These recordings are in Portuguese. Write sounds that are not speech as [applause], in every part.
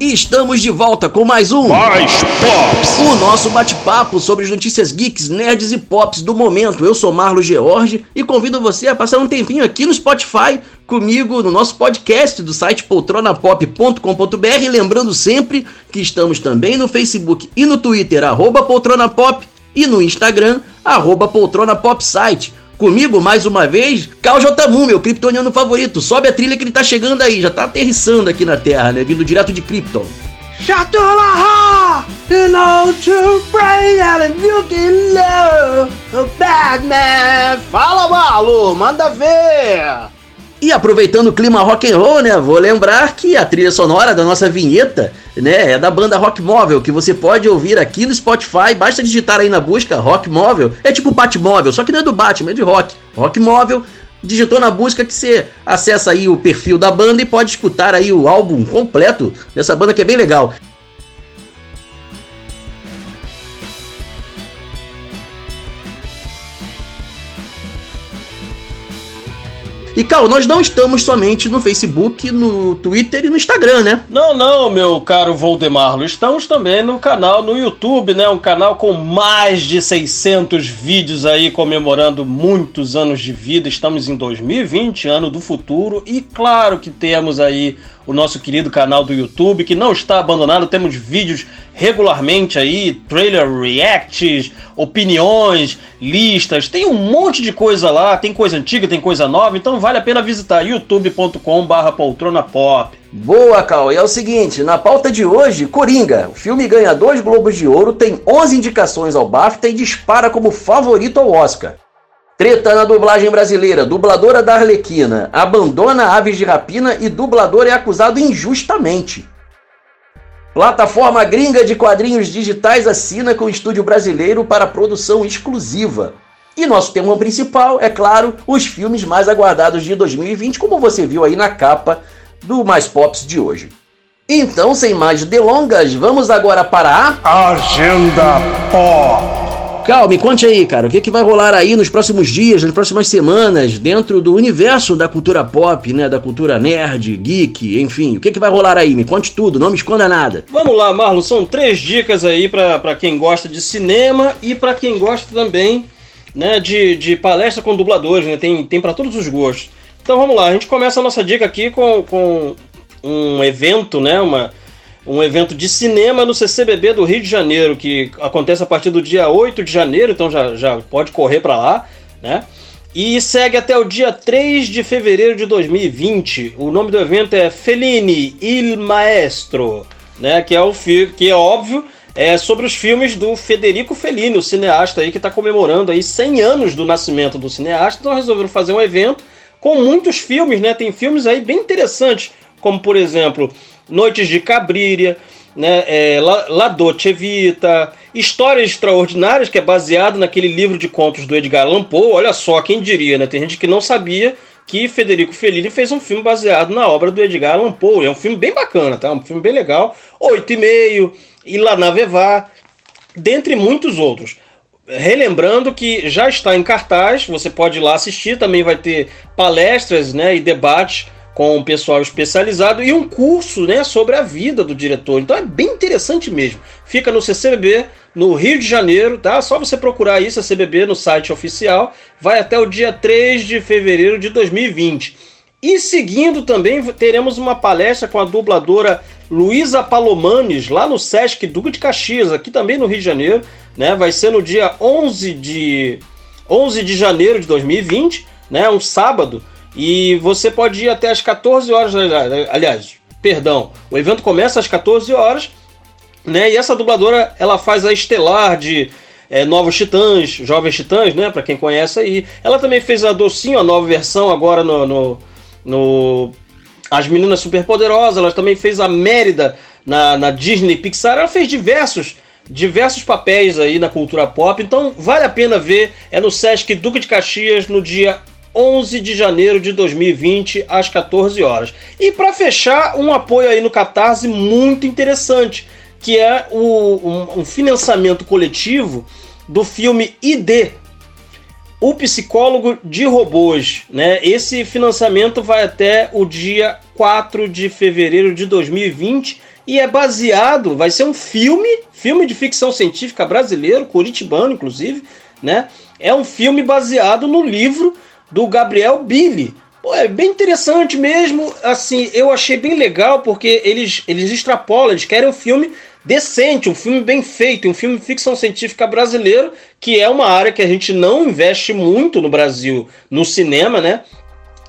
E estamos de volta com mais um Mais Pops! O nosso bate-papo sobre as notícias geeks, nerds e pops do momento. Eu sou Marlo George e convido você a passar um tempinho aqui no Spotify comigo no nosso podcast do site poltronapop.com.br. Lembrando sempre que estamos também no Facebook e no Twitter, arroba poltronapop, e no Instagram, arroba poltronapopsite. Comigo, mais uma vez, Cal Jotamu, meu kryptoniano favorito. Sobe a trilha que ele tá chegando aí, já tá aterrissando aqui na Terra, né? Vindo direto de Krypton. Shatulaha! You know to pray and you can love Batman! Fala, Malu, manda ver! E aproveitando o clima rock and roll, né, vou lembrar que a trilha sonora da nossa vinheta, né, é da banda Rock Móvel, que você pode ouvir aqui no Spotify, basta digitar aí na busca Rock Móvel, é tipo Batmóvel, só que não é do Batman, é de rock. Rock Móvel, digitou na busca que você acessa aí o perfil da banda e pode escutar aí o álbum completo dessa banda que é bem legal. E Cal, nós não estamos somente no Facebook, no Twitter e no Instagram, né? Não, não, meu caro Voldemarlo. Estamos também no canal no YouTube, né? Um canal com mais de 600 vídeos aí comemorando muitos anos de vida. Estamos em 2020, ano do futuro, e claro que temos aí o nosso querido canal do YouTube, que não está abandonado. Temos vídeos regularmente aí, trailer reacts, opiniões, listas. Tem um monte de coisa lá, tem coisa antiga, tem coisa nova, então vale a pena visitar youtube.com/barra poltrona pop. Boa, Cal. E é o seguinte, na pauta de hoje, Coringa. O filme ganha dois Globos de Ouro, tem 11 indicações ao BAFTA e dispara como favorito ao Oscar. Treta na dublagem brasileira. Dubladora da Arlequina abandona Aves de Rapina e dublador é acusado injustamente. Plataforma gringa de quadrinhos digitais assina com o estúdio brasileiro para produção exclusiva. E nosso tema principal, é claro, os filmes mais aguardados de 2020, como você viu aí na capa do Mais Pops de hoje. Então, sem mais delongas, vamos agora para a Agenda Pop! Cal, me conte aí, cara, o que, que vai rolar aí nos próximos dias, nas próximas semanas, dentro do universo da cultura pop, né? Da cultura nerd, geek, enfim. O que, que vai rolar aí? Me conte tudo, não me esconda nada. Vamos lá, Marlon, são três dicas aí para quem gosta de cinema e para quem gosta também né, de, de palestra com dubladores, né? Tem, tem para todos os gostos. Então vamos lá, a gente começa a nossa dica aqui com, com um evento, né? Uma um evento de cinema no CCBB do Rio de Janeiro, que acontece a partir do dia 8 de janeiro, então já, já pode correr para lá, né? E segue até o dia 3 de fevereiro de 2020. O nome do evento é Fellini Il Maestro, né? Que é o que é óbvio, é sobre os filmes do Federico Fellini, o cineasta aí que está comemorando aí 100 anos do nascimento do cineasta. Então resolveram fazer um evento com muitos filmes, né? Tem filmes aí bem interessantes, como por exemplo Noites de Cabríria, né, é, La, La Dolce Vita, Histórias Extraordinárias, que é baseado naquele livro de contos do Edgar Allan Poe. Olha só, quem diria, né? Tem gente que não sabia que Federico Fellini fez um filme baseado na obra do Edgar Allan Poe. É um filme bem bacana, tá? Um filme bem legal. Oito e meio, La Navevá, dentre muitos outros. Relembrando que já está em cartaz, você pode ir lá assistir, também vai ter palestras né, e debates com um pessoal especializado e um curso né, sobre a vida do diretor. Então é bem interessante mesmo. Fica no CCBB, no Rio de Janeiro, tá? Só você procurar isso, a CBB, no site oficial. Vai até o dia 3 de fevereiro de 2020. E seguindo também teremos uma palestra com a dubladora Luísa Palomanes, lá no Sesc Duque de Caxias, aqui também no Rio de Janeiro. Né? Vai ser no dia 11 de, 11 de janeiro de 2020, né? um sábado. E você pode ir até as 14 horas, aliás, perdão, o evento começa às 14 horas, né? E essa dubladora, ela faz a estelar de é, Novos Titãs, Jovens Titãs, né? Para quem conhece aí. Ela também fez a Docinho, a nova versão agora no, no, no As Meninas Superpoderosas. Ela também fez a Mérida na, na Disney Pixar. Ela fez diversos diversos papéis aí na cultura pop. Então vale a pena ver. É no Sesc Duque de Caxias no dia 11 de janeiro de 2020, às 14 horas. E para fechar, um apoio aí no Catarse muito interessante, que é o, um, um financiamento coletivo do filme ID, o psicólogo de robôs, né? Esse financiamento vai até o dia 4 de fevereiro de 2020 e é baseado, vai ser um filme, filme de ficção científica brasileiro, curitibano inclusive, né? É um filme baseado no livro do Gabriel Billy. Pô, é bem interessante mesmo, assim, eu achei bem legal porque eles, eles extrapolam, eles querem um filme decente, um filme bem feito, um filme de ficção científica brasileiro, que é uma área que a gente não investe muito no Brasil no cinema, né?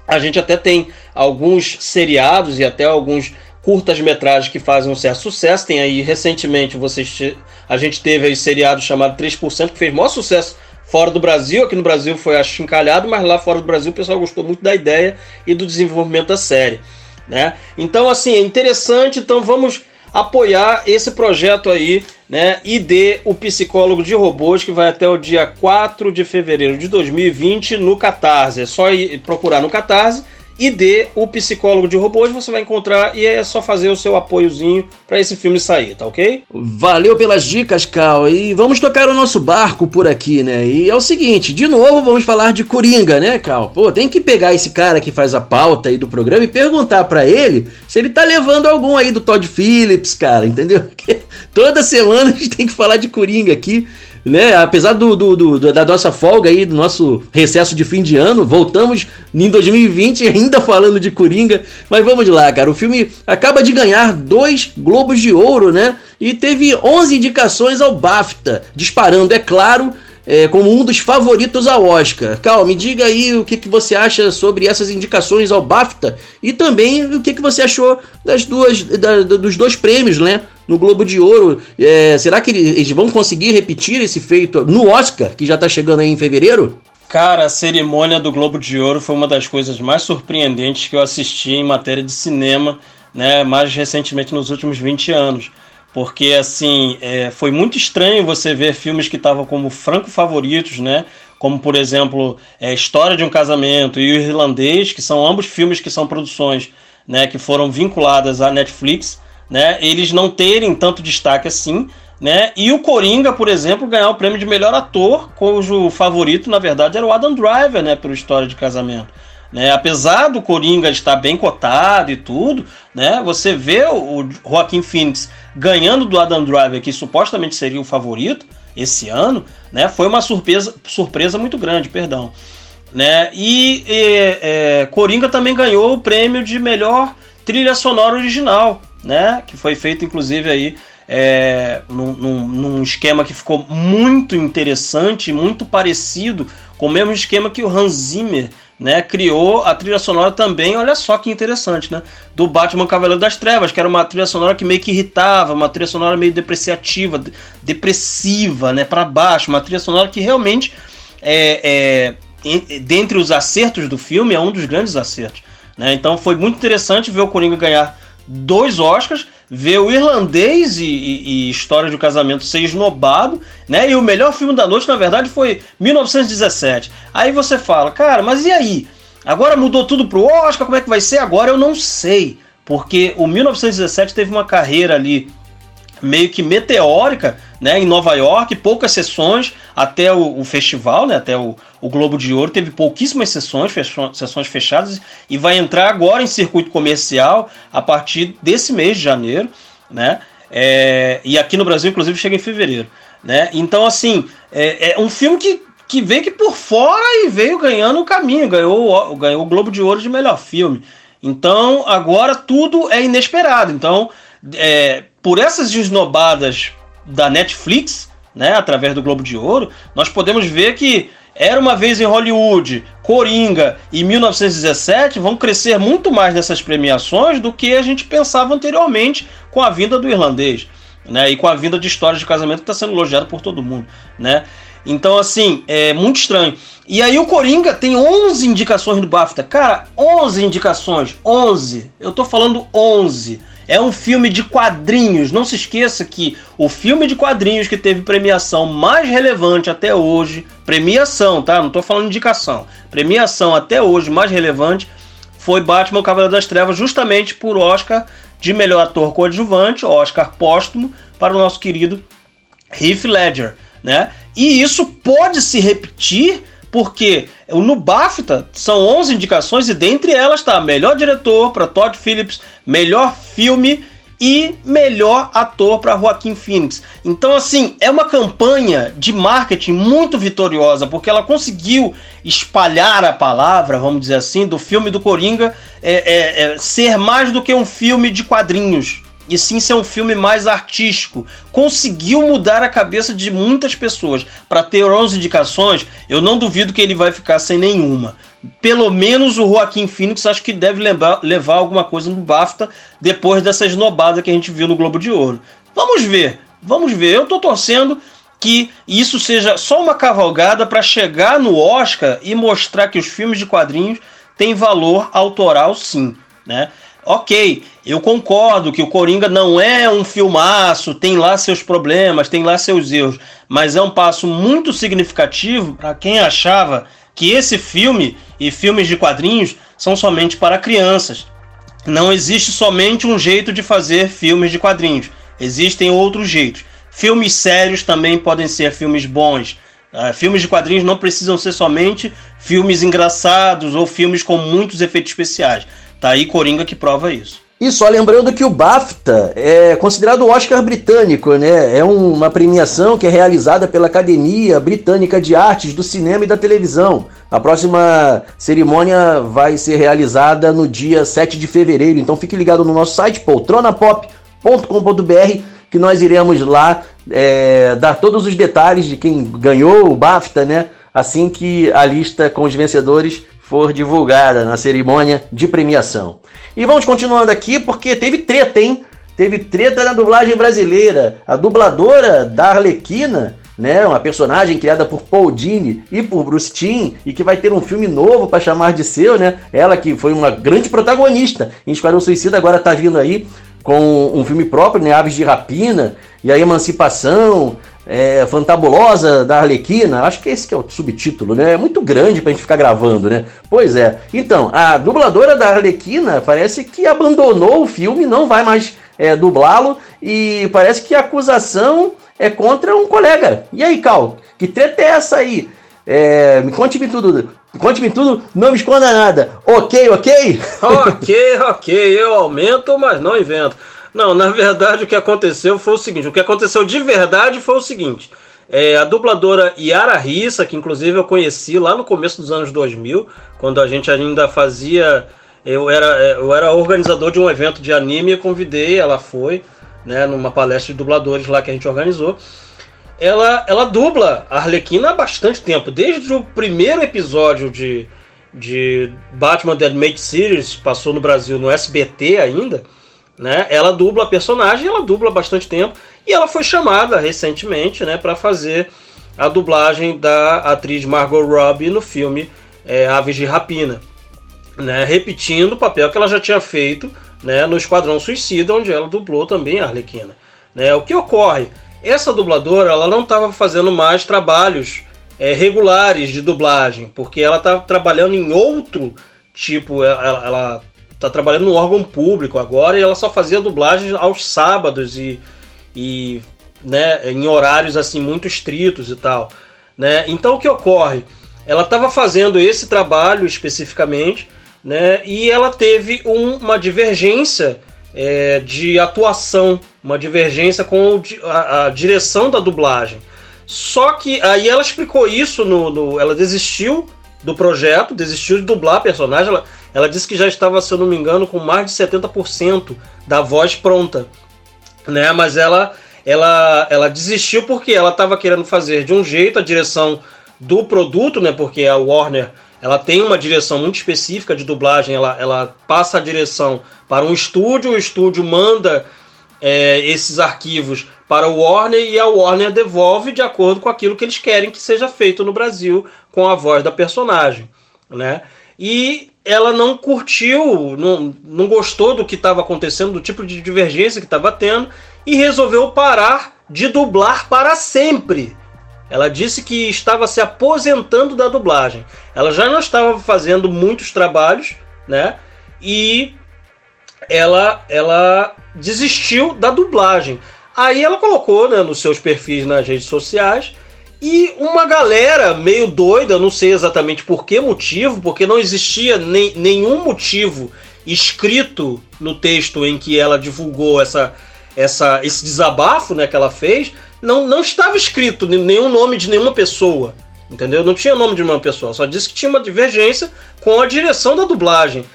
A gente até tem alguns seriados e até alguns curtas-metragens que fazem um certo sucesso. Tem aí recentemente vocês a gente teve aí seriado chamado 3% que fez maior sucesso fora do Brasil. Aqui no Brasil foi achincalhado, mas lá fora do Brasil o pessoal gostou muito da ideia e do desenvolvimento da série. Né? Então, assim, é interessante. Então, vamos apoiar esse projeto aí, né? Dê o psicólogo de robôs que vai até o dia 4 de fevereiro de 2020 no Catarse. É só procurar no Catarse e dê o psicólogo de robôs, você vai encontrar e é só fazer o seu apoiozinho para esse filme sair, tá ok? Valeu pelas dicas, Cal. E vamos tocar o nosso barco por aqui, né? E é o seguinte, de novo vamos falar de Coringa, né, Cal? Pô, tem que pegar esse cara que faz a pauta aí do programa e perguntar para ele se ele tá levando algum aí do Todd Phillips, cara, entendeu? [laughs] Porque toda semana a gente tem que falar de Coringa aqui né? Apesar do, do, do, da nossa folga aí, do nosso recesso de fim de ano, voltamos em 2020 ainda [laughs] falando de Coringa. Mas vamos lá, cara. O filme acaba de ganhar dois Globos de Ouro, né? E teve 11 indicações ao BAFTA, disparando, é claro, é, como um dos favoritos ao Oscar. Cal, me diga aí o que, que você acha sobre essas indicações ao BAFTA e também o que, que você achou das duas, da, dos dois prêmios, né? No Globo de Ouro. É, será que eles vão conseguir repetir esse feito no Oscar, que já está chegando aí em fevereiro? Cara, a cerimônia do Globo de Ouro foi uma das coisas mais surpreendentes que eu assisti em matéria de cinema, né, mais recentemente nos últimos 20 anos. Porque, assim, é, foi muito estranho você ver filmes que estavam como franco favoritos, né? Como, por exemplo, é, História de um Casamento e O Irlandês, que são ambos filmes que são produções né, que foram vinculadas à Netflix, né? Eles não terem tanto destaque assim, né? E o Coringa, por exemplo, ganhar o prêmio de melhor ator, cujo favorito, na verdade, era o Adam Driver, né? Por História de Casamento. Né? Apesar do Coringa estar bem cotado e tudo, né? Você vê o, o Joaquim Phoenix ganhando do Adam Driver, que supostamente seria o favorito esse ano, né? Foi uma surpresa, surpresa muito grande, perdão. Né? E, e é, Coringa também ganhou o prêmio de melhor trilha sonora original, né? Que foi feito inclusive aí é, num, num, num, esquema que ficou muito interessante, muito parecido com o mesmo esquema que o Hans Zimmer né, criou a trilha sonora também, olha só que interessante, né, do Batman Cavaleiro das Trevas, que era uma trilha sonora que meio que irritava, uma trilha sonora meio depreciativa, depressiva, né, para baixo, uma trilha sonora que realmente é, é, dentre os acertos do filme é um dos grandes acertos, né? Então foi muito interessante ver o Coringa ganhar dois Oscars ver o irlandês e, e, e, História de um Casamento ser esnobado, né? E o melhor filme da noite, na verdade, foi 1917. Aí você fala, cara, mas e aí? Agora mudou tudo pro Oscar, como é que vai ser? Agora eu não sei. Porque o 1917 teve uma carreira ali meio que meteórica, né, em Nova York, poucas sessões até o, o festival, né, até o, o, Globo de Ouro, teve pouquíssimas sessões, sessões fechadas, e vai entrar agora em circuito comercial a partir desse mês de janeiro, né, é, e aqui no Brasil, inclusive, chega em fevereiro, né, então, assim, é, é um filme que, que veio que por fora e veio ganhando o caminho, ganhou, ganhou o Globo de Ouro de melhor filme, então, agora tudo é inesperado, então, é, por essas esnobadas da Netflix, né, através do Globo de Ouro, nós podemos ver que Era uma vez em Hollywood, Coringa e 1917 vão crescer muito mais nessas premiações do que a gente pensava anteriormente com a vinda do irlandês, né? E com a vinda de histórias de casamento que está sendo elogiado por todo mundo, né? Então, assim, é muito estranho. E aí o Coringa tem 11 indicações do BAFTA. Cara, 11 indicações. 11. Eu tô falando 11. É um filme de quadrinhos. Não se esqueça que o filme de quadrinhos que teve premiação mais relevante até hoje, premiação, tá? Não tô falando indicação. Premiação até hoje mais relevante foi Batman o Cavaleiro das Trevas, justamente por Oscar de melhor ator coadjuvante, Oscar póstumo, para o nosso querido Heath Ledger, né? E isso pode se repetir porque no BAFTA são 11 indicações e dentre elas está melhor diretor para Todd Phillips, melhor filme e melhor ator para Joaquim Phoenix. Então, assim, é uma campanha de marketing muito vitoriosa, porque ela conseguiu espalhar a palavra, vamos dizer assim, do filme do Coringa é, é, é, ser mais do que um filme de quadrinhos. E sim ser um filme mais artístico. Conseguiu mudar a cabeça de muitas pessoas. Para ter 11 indicações, eu não duvido que ele vai ficar sem nenhuma pelo menos o Joaquim Phoenix acho que deve levar, levar alguma coisa no BAFTA depois dessa esnobada que a gente viu no Globo de Ouro. Vamos ver, vamos ver. Eu tô torcendo que isso seja só uma cavalgada para chegar no Oscar e mostrar que os filmes de quadrinhos têm valor autoral sim, né? Ok, eu concordo que o Coringa não é um filmaço, tem lá seus problemas, tem lá seus erros, mas é um passo muito significativo para quem achava que esse filme e filmes de quadrinhos são somente para crianças. Não existe somente um jeito de fazer filmes de quadrinhos, existem outros jeitos. Filmes sérios também podem ser filmes bons. Uh, filmes de quadrinhos não precisam ser somente filmes engraçados ou filmes com muitos efeitos especiais. Tá aí Coringa que prova isso. E só lembrando que o BAFTA é considerado o Oscar britânico, né? É uma premiação que é realizada pela Academia Britânica de Artes do Cinema e da Televisão. A próxima cerimônia vai ser realizada no dia 7 de fevereiro, então fique ligado no nosso site poltronapop.com.br que nós iremos lá é, dar todos os detalhes de quem ganhou o BAFTA, né? Assim que a lista com os vencedores for divulgada na cerimônia de premiação. E vamos continuando aqui porque teve treta, hein? Teve treta na dublagem brasileira. A dubladora da Arlequina, né, uma personagem criada por Paul Dini e por Bruce Timm e que vai ter um filme novo para chamar de seu, né? Ela que foi uma grande protagonista em Esquadrão Suicida agora está vindo aí com um filme próprio, né, Aves de Rapina e a Emancipação é, fantabulosa da Arlequina, acho que esse que é o subtítulo, né? É muito grande pra gente ficar gravando, né? Pois é. Então, a dubladora da Arlequina parece que abandonou o filme, não vai mais é, dublá-lo, e parece que a acusação é contra um colega. E aí, Cal, que treta é essa aí? É, me conte-me tudo. Conte-me tudo, não me esconda nada. Ok, ok? ok, ok. Eu aumento, mas não invento. Não, na verdade o que aconteceu foi o seguinte: o que aconteceu de verdade foi o seguinte. É, a dubladora Yara Rissa, que inclusive eu conheci lá no começo dos anos 2000, quando a gente ainda fazia. Eu era, é, eu era organizador de um evento de anime e convidei, ela foi, né, numa palestra de dubladores lá que a gente organizou. Ela, ela dubla a Arlequina há bastante tempo, desde o primeiro episódio de, de Batman The Animated Series, passou no Brasil no SBT ainda né? Ela dubla a personagem, ela dubla bastante tempo e ela foi chamada recentemente, né, para fazer a dublagem da atriz Margot Robbie no filme é, Aves de Rapina, né, repetindo o papel que ela já tinha feito, né, no Esquadrão Suicida, onde ela dublou também a Arlequina. Né? O que ocorre? Essa dubladora ela não estava fazendo mais trabalhos é, regulares de dublagem, porque ela estava trabalhando em outro tipo, ela, ela tá trabalhando no órgão público agora e ela só fazia dublagem aos sábados e, e né, em horários assim muito estritos e tal. Né? Então o que ocorre? Ela estava fazendo esse trabalho especificamente né, e ela teve um, uma divergência é, de atuação, uma divergência com a, a, direção da dublagem. Só que aí ela explicou isso no, no, Ela desistiu do projeto, desistiu de dublar personagem. Ela, ela disse que já estava, se eu não me engano, com mais de 70% da voz pronta, né? Mas ela ela ela desistiu porque ela estava querendo fazer de um jeito a direção do produto, né? Porque a Warner ela tem uma direção muito específica de dublagem, ela, ela passa a direção para um estúdio, o estúdio manda é, esses arquivos para o Warner e a Warner devolve de acordo com aquilo que eles querem que seja feito no Brasil com a voz da personagem, né? E ela não curtiu, não, não gostou do que estava acontecendo, do tipo de divergência que estava tendo, e resolveu parar de dublar para sempre. Ela disse que estava se aposentando da dublagem. Ela já não estava fazendo muitos trabalhos, né? E ela, ela desistiu da dublagem. Aí ela colocou né, nos seus perfis nas redes sociais e uma galera meio doida, não sei exatamente por que motivo, porque não existia nem, nenhum motivo escrito no texto em que ela divulgou essa, essa, esse desabafo né, que ela fez, não, não estava escrito nenhum nome de nenhuma pessoa. Entendeu? Não tinha nome de uma pessoa, só disse que tinha uma divergência com a direção da dublagem.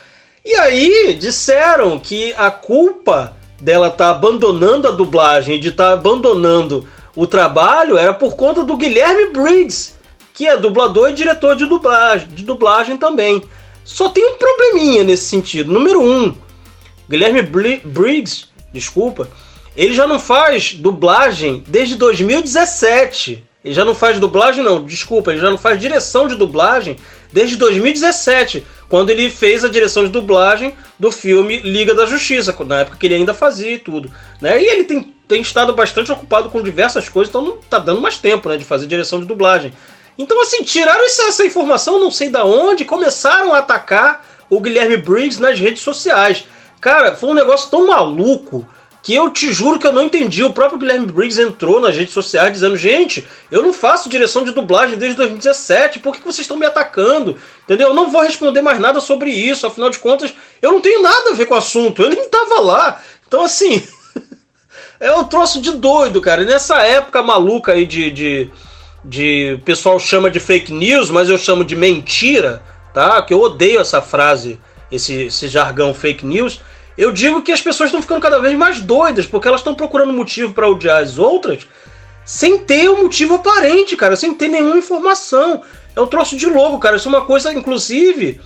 E aí disseram que a culpa dela estar tá abandonando a dublagem, de estar tá abandonando o trabalho, era por conta do Guilherme Briggs, que é dublador e diretor de dublagem, de dublagem também. Só tem um probleminha nesse sentido. Número um, Guilherme Briggs, desculpa, ele já não faz dublagem desde 2017. Ele já não faz dublagem, não, desculpa, ele já não faz direção de dublagem desde 2017, quando ele fez a direção de dublagem do filme Liga da Justiça, na época que ele ainda fazia e tudo. Né? E ele tem, tem estado bastante ocupado com diversas coisas, então não tá dando mais tempo né, de fazer direção de dublagem. Então, assim, tiraram essa, essa informação, não sei da onde, começaram a atacar o Guilherme Briggs nas redes sociais. Cara, foi um negócio tão maluco que eu te juro que eu não entendi. O próprio Guilherme Briggs entrou nas redes sociais dizendo: gente, eu não faço direção de dublagem desde 2017, por que vocês estão me atacando? Entendeu? Eu não vou responder mais nada sobre isso, afinal de contas, eu não tenho nada a ver com o assunto, eu nem estava lá. Então, assim, [laughs] é um troço de doido, cara. E nessa época maluca aí de, de, de. Pessoal chama de fake news, mas eu chamo de mentira, tá? Que eu odeio essa frase, esse, esse jargão fake news eu digo que as pessoas estão ficando cada vez mais doidas, porque elas estão procurando motivo para odiar as outras sem ter um motivo aparente, cara, sem ter nenhuma informação. É um troço de louco, cara. Isso é uma coisa, inclusive,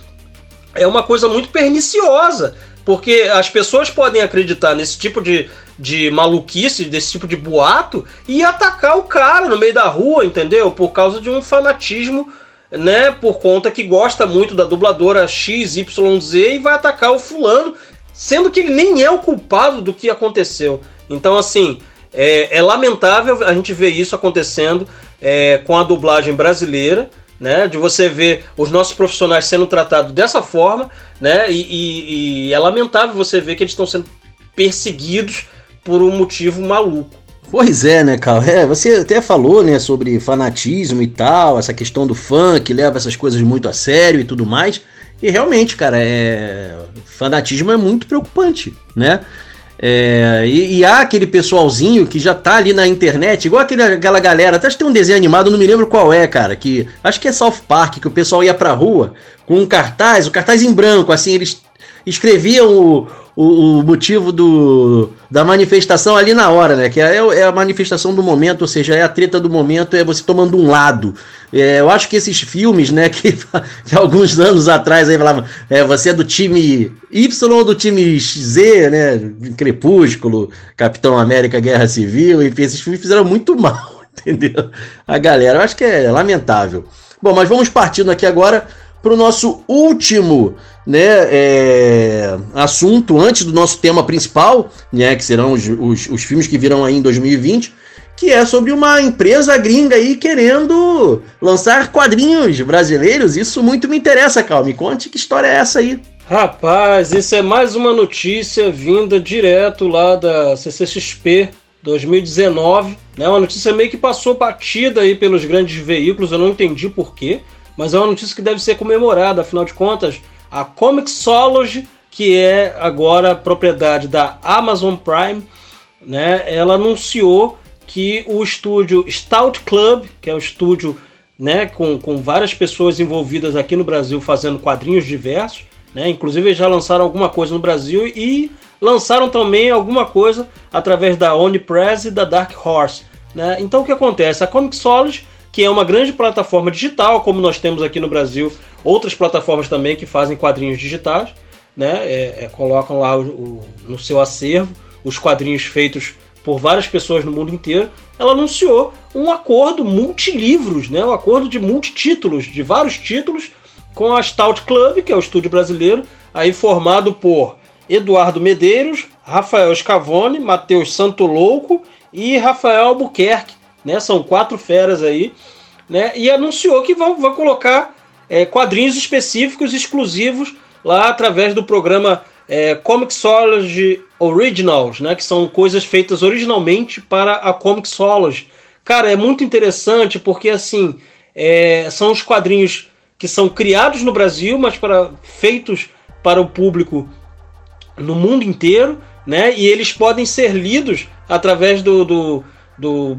é uma coisa muito perniciosa. Porque as pessoas podem acreditar nesse tipo de, de maluquice, desse tipo de boato, e atacar o cara no meio da rua, entendeu? Por causa de um fanatismo, né? Por conta que gosta muito da dubladora XYZ e vai atacar o fulano sendo que ele nem é o culpado do que aconteceu. Então, assim, é, é lamentável a gente ver isso acontecendo é, com a dublagem brasileira, né? De você ver os nossos profissionais sendo tratados dessa forma, né? E, e, e é lamentável você ver que eles estão sendo perseguidos por um motivo maluco. Pois é, né, Carl? É, você até falou, né, sobre fanatismo e tal, essa questão do fã que leva essas coisas muito a sério e tudo mais. E realmente, cara, é... fanatismo é muito preocupante, né? É, e, e, há aquele pessoalzinho que já tá ali na internet, igual aquele, aquela galera, até acho que tem um desenho animado, não me lembro qual é, cara, que acho que é South Park, que o pessoal ia pra rua com um cartaz, o cartaz em branco, assim, eles escreviam o, o, o, motivo do, da manifestação ali na hora, né? Que é, é, a manifestação do momento, ou seja, é a treta do momento, é você tomando um lado. É, eu acho que esses filmes, né, [laughs] que, alguns anos atrás aí falavam, é, você é do time Y ou do time Z, né? Crepúsculo, Capitão América, Guerra Civil, enfim, esses filmes fizeram muito mal, [laughs] entendeu? A galera, eu acho que é lamentável. Bom, mas vamos partindo aqui agora para o nosso último né, é, assunto antes do nosso tema principal, né, que serão os, os, os, filmes que virão aí em 2020, que é sobre uma empresa gringa aí querendo lançar quadrinhos brasileiros. Isso muito me interessa, Cal. Me conte que história é essa aí. Rapaz, isso é mais uma notícia vinda direto lá da CCXP 2019, né? Uma notícia meio que passou batida aí pelos grandes veículos, eu não entendi porquê, mas é uma notícia que deve ser comemorada, afinal de contas, a Comixology, que é agora propriedade da Amazon Prime, né, ela anunciou que o estúdio Stout Club, que é o estúdio né, com, com várias pessoas envolvidas aqui no Brasil fazendo quadrinhos diversos, né, inclusive já lançaram alguma coisa no Brasil e lançaram também alguma coisa através da Onipress e da Dark Horse. Né? Então o que acontece? A Comixology, que é uma grande plataforma digital, como nós temos aqui no Brasil outras plataformas também que fazem quadrinhos digitais, né? É, é, colocam lá o, o, no seu acervo os quadrinhos feitos por várias pessoas no mundo inteiro. Ela anunciou um acordo multilivros, né? um acordo de multitítulos, de vários títulos, com a Stout Club, que é o estúdio brasileiro, aí formado por Eduardo Medeiros, Rafael Scavone, Matheus Louco e Rafael Albuquerque. Né? São quatro feras aí. Né? E anunciou que vão, vão colocar é, quadrinhos específicos, exclusivos, lá através do programa é, Comixology Originals, né, que são coisas feitas originalmente para a Comixology. Cara, é muito interessante porque assim é, são os quadrinhos que são criados no Brasil, mas para, feitos para o público no mundo inteiro, né? E eles podem ser lidos através do, do, do,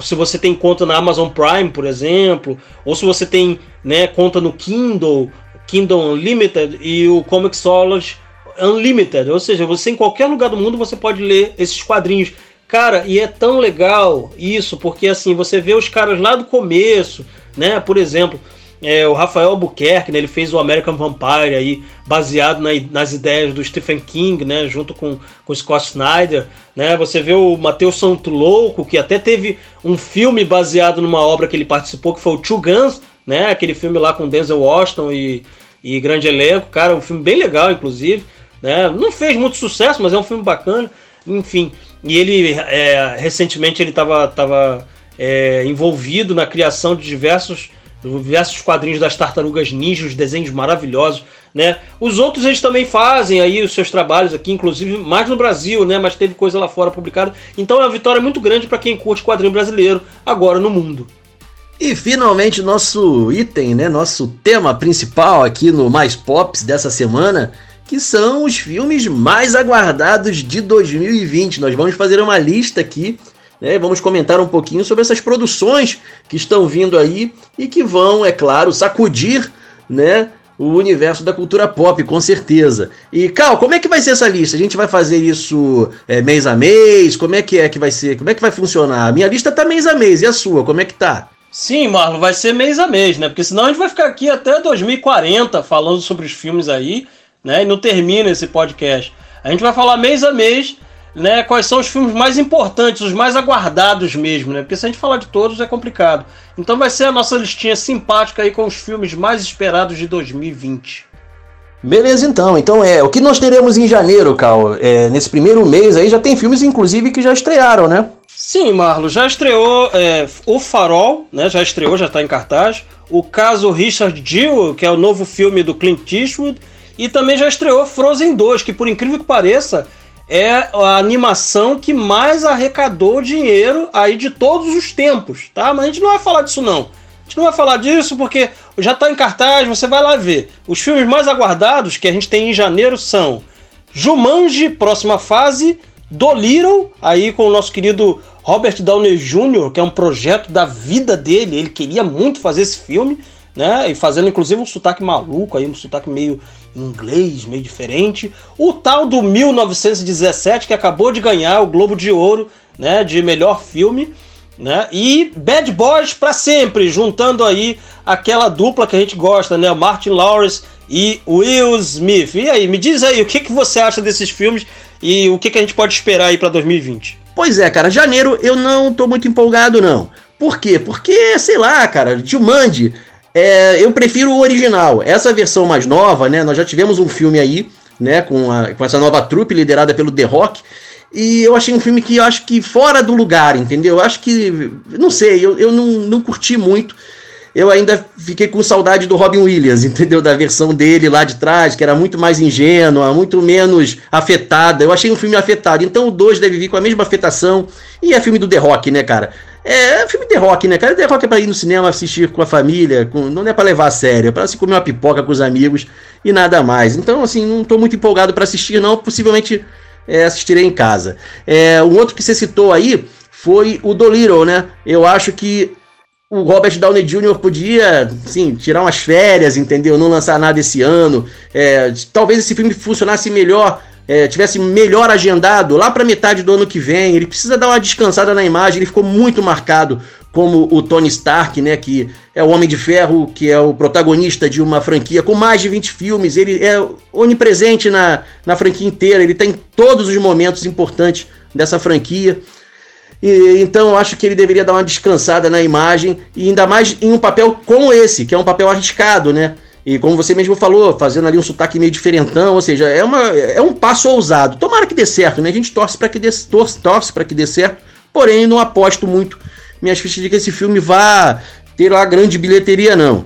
se você tem conta na Amazon Prime, por exemplo, ou se você tem né, conta no Kindle, Kindle Unlimited e o Comixology Unlimited, ou seja, você em qualquer lugar do mundo você pode ler esses quadrinhos. Cara, e é tão legal isso, porque assim, você vê os caras lá do começo, né? Por exemplo, é, o Rafael Albuquerque, né, ele fez o American Vampire aí, baseado na, nas ideias do Stephen King, né, junto com, com Scott Snyder. Né, você vê o Matheus Santo Louco, que até teve um filme baseado numa obra que ele participou, que foi o Two Guns, né, aquele filme lá com Denzel Washington e, e grande elenco. Cara, um filme bem legal, inclusive. Né, não fez muito sucesso, mas é um filme bacana. Enfim, e ele é, recentemente ele estava tava, é, envolvido na criação de diversos diversos quadrinhos das tartarugas ninjas, desenhos maravilhosos, né? Os outros eles também fazem aí os seus trabalhos aqui, inclusive mais no Brasil, né? Mas teve coisa lá fora publicada. Então é uma vitória muito grande para quem curte quadrinho brasileiro agora no mundo. E finalmente nosso item, né? Nosso tema principal aqui no Mais Pops dessa semana, que são os filmes mais aguardados de 2020. Nós vamos fazer uma lista aqui né? Vamos comentar um pouquinho sobre essas produções que estão vindo aí e que vão, é claro, sacudir né, o universo da cultura pop, com certeza. E, Cal, como é que vai ser essa lista? A gente vai fazer isso é, mês a mês? Como é que é que vai ser? Como é que vai funcionar? A minha lista tá mês a mês, e a sua? Como é que tá? Sim, Marlon, vai ser mês a mês, né? Porque senão a gente vai ficar aqui até 2040 falando sobre os filmes aí, né? E não termina esse podcast. A gente vai falar mês a mês né, quais são os filmes mais importantes, os mais aguardados mesmo, né? Porque se a gente falar de todos é complicado. Então vai ser a nossa listinha simpática aí com os filmes mais esperados de 2020. Beleza, então. Então é o que nós teremos em janeiro, Cal. É, nesse primeiro mês aí já tem filmes, inclusive, que já estrearam, né? Sim, Marlo, já estreou é, O Farol, né? Já estreou, já está em cartaz. O caso Richard Jewell, que é o novo filme do Clint Eastwood, e também já estreou Frozen 2, que por incrível que pareça é a animação que mais arrecadou dinheiro aí de todos os tempos, tá? Mas a gente não vai falar disso não. A gente não vai falar disso porque já está em cartaz, você vai lá ver. Os filmes mais aguardados que a gente tem em janeiro são Jumanji, próxima fase, Dolittle, aí com o nosso querido Robert Downey Jr., que é um projeto da vida dele, ele queria muito fazer esse filme, né? E fazendo inclusive um sotaque maluco aí, um sotaque meio inglês, meio diferente. O tal do 1917, que acabou de ganhar o Globo de Ouro né, de melhor filme. Né? E Bad Boys para sempre, juntando aí aquela dupla que a gente gosta, né? O Martin Lawrence e Will Smith. E aí, me diz aí, o que, que você acha desses filmes e o que, que a gente pode esperar aí para 2020? Pois é, cara, janeiro eu não tô muito empolgado, não. Por quê? Porque, sei lá, cara, Jumanji é, eu prefiro o original. Essa versão mais nova, né? Nós já tivemos um filme aí, né? Com, a, com essa nova trupe liderada pelo The Rock. E eu achei um filme que eu acho que fora do lugar, entendeu? Eu acho que. Não sei, eu, eu não, não curti muito. Eu ainda fiquei com saudade do Robin Williams, [laughs] entendeu? Da versão dele lá de trás, que era muito mais ingênua, muito menos afetada. Eu achei um filme afetado. Então o 2 deve vir com a mesma afetação. E é filme do The Rock, né, cara? É, é filme de rock, né, cara? De rock é pra ir no cinema assistir com a família, com, não é pra levar a sério, é pra se comer uma pipoca com os amigos e nada mais. Então, assim, não tô muito empolgado para assistir, não. Possivelmente é, assistirei em casa. É, um outro que você citou aí foi o Dolittle, né? Eu acho que o Robert Downey Jr. podia, sim, tirar umas férias, entendeu? Não lançar nada esse ano. É, talvez esse filme funcionasse melhor é, tivesse melhor agendado lá para metade do ano que vem. Ele precisa dar uma descansada na imagem. Ele ficou muito marcado como o Tony Stark, né, que é o Homem de Ferro, que é o protagonista de uma franquia com mais de 20 filmes. Ele é onipresente na, na franquia inteira. Ele tem todos os momentos importantes dessa franquia. E, então eu acho que ele deveria dar uma descansada na imagem e ainda mais em um papel como esse, que é um papel arriscado, né? E como você mesmo falou, fazendo ali um sotaque meio diferentão, ou seja, é, uma, é um passo ousado. Tomara que dê certo, né? A gente torce para que dê, torce, torce para que dê certo, porém não aposto muito minhas fichas de que esse filme vá ter uma grande bilheteria, não.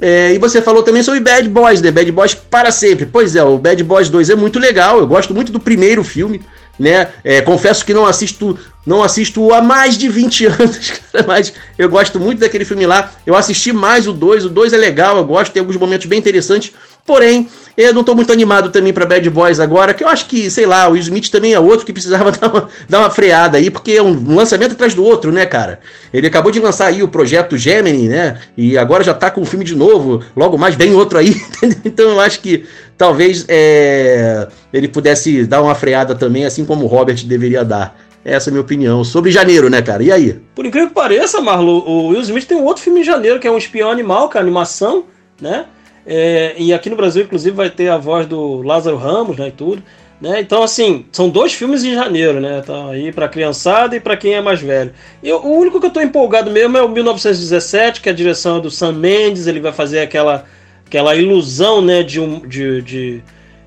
É, e você falou também sobre Bad Boys, né? Bad Boys para sempre. Pois é, o Bad Boys 2 é muito legal, eu gosto muito do primeiro filme né? É, confesso que não assisto, não assisto há mais de 20 [laughs] anos, mas eu gosto muito daquele filme lá. Eu assisti mais o 2, o 2 é legal, eu gosto, tem alguns momentos bem interessantes. Porém, eu não tô muito animado também para Bad Boys agora, que eu acho que, sei lá, o Will Smith também é outro que precisava [laughs] dar uma, dar uma freada aí, porque é um lançamento atrás do outro, né, cara? Ele acabou de lançar aí o projeto Gemini, né? E agora já tá com o filme de novo, logo mais vem outro aí, [laughs] então eu acho que talvez é, ele pudesse dar uma freada também, assim como o Robert deveria dar. Essa é a minha opinião sobre janeiro, né, cara? E aí? Por incrível que pareça, Marlo, o Will Smith tem um outro filme em janeiro, que é um espião animal, que é animação, né? É, e aqui no Brasil, inclusive, vai ter a voz do Lázaro Ramos, né, e tudo. Né? Então, assim, são dois filmes em janeiro, né? Tá aí pra criançada e para quem é mais velho. Eu, o único que eu tô empolgado mesmo é o 1917, que é a direção é do Sam Mendes, ele vai fazer aquela, aquela ilusão, né, de, um, de, de,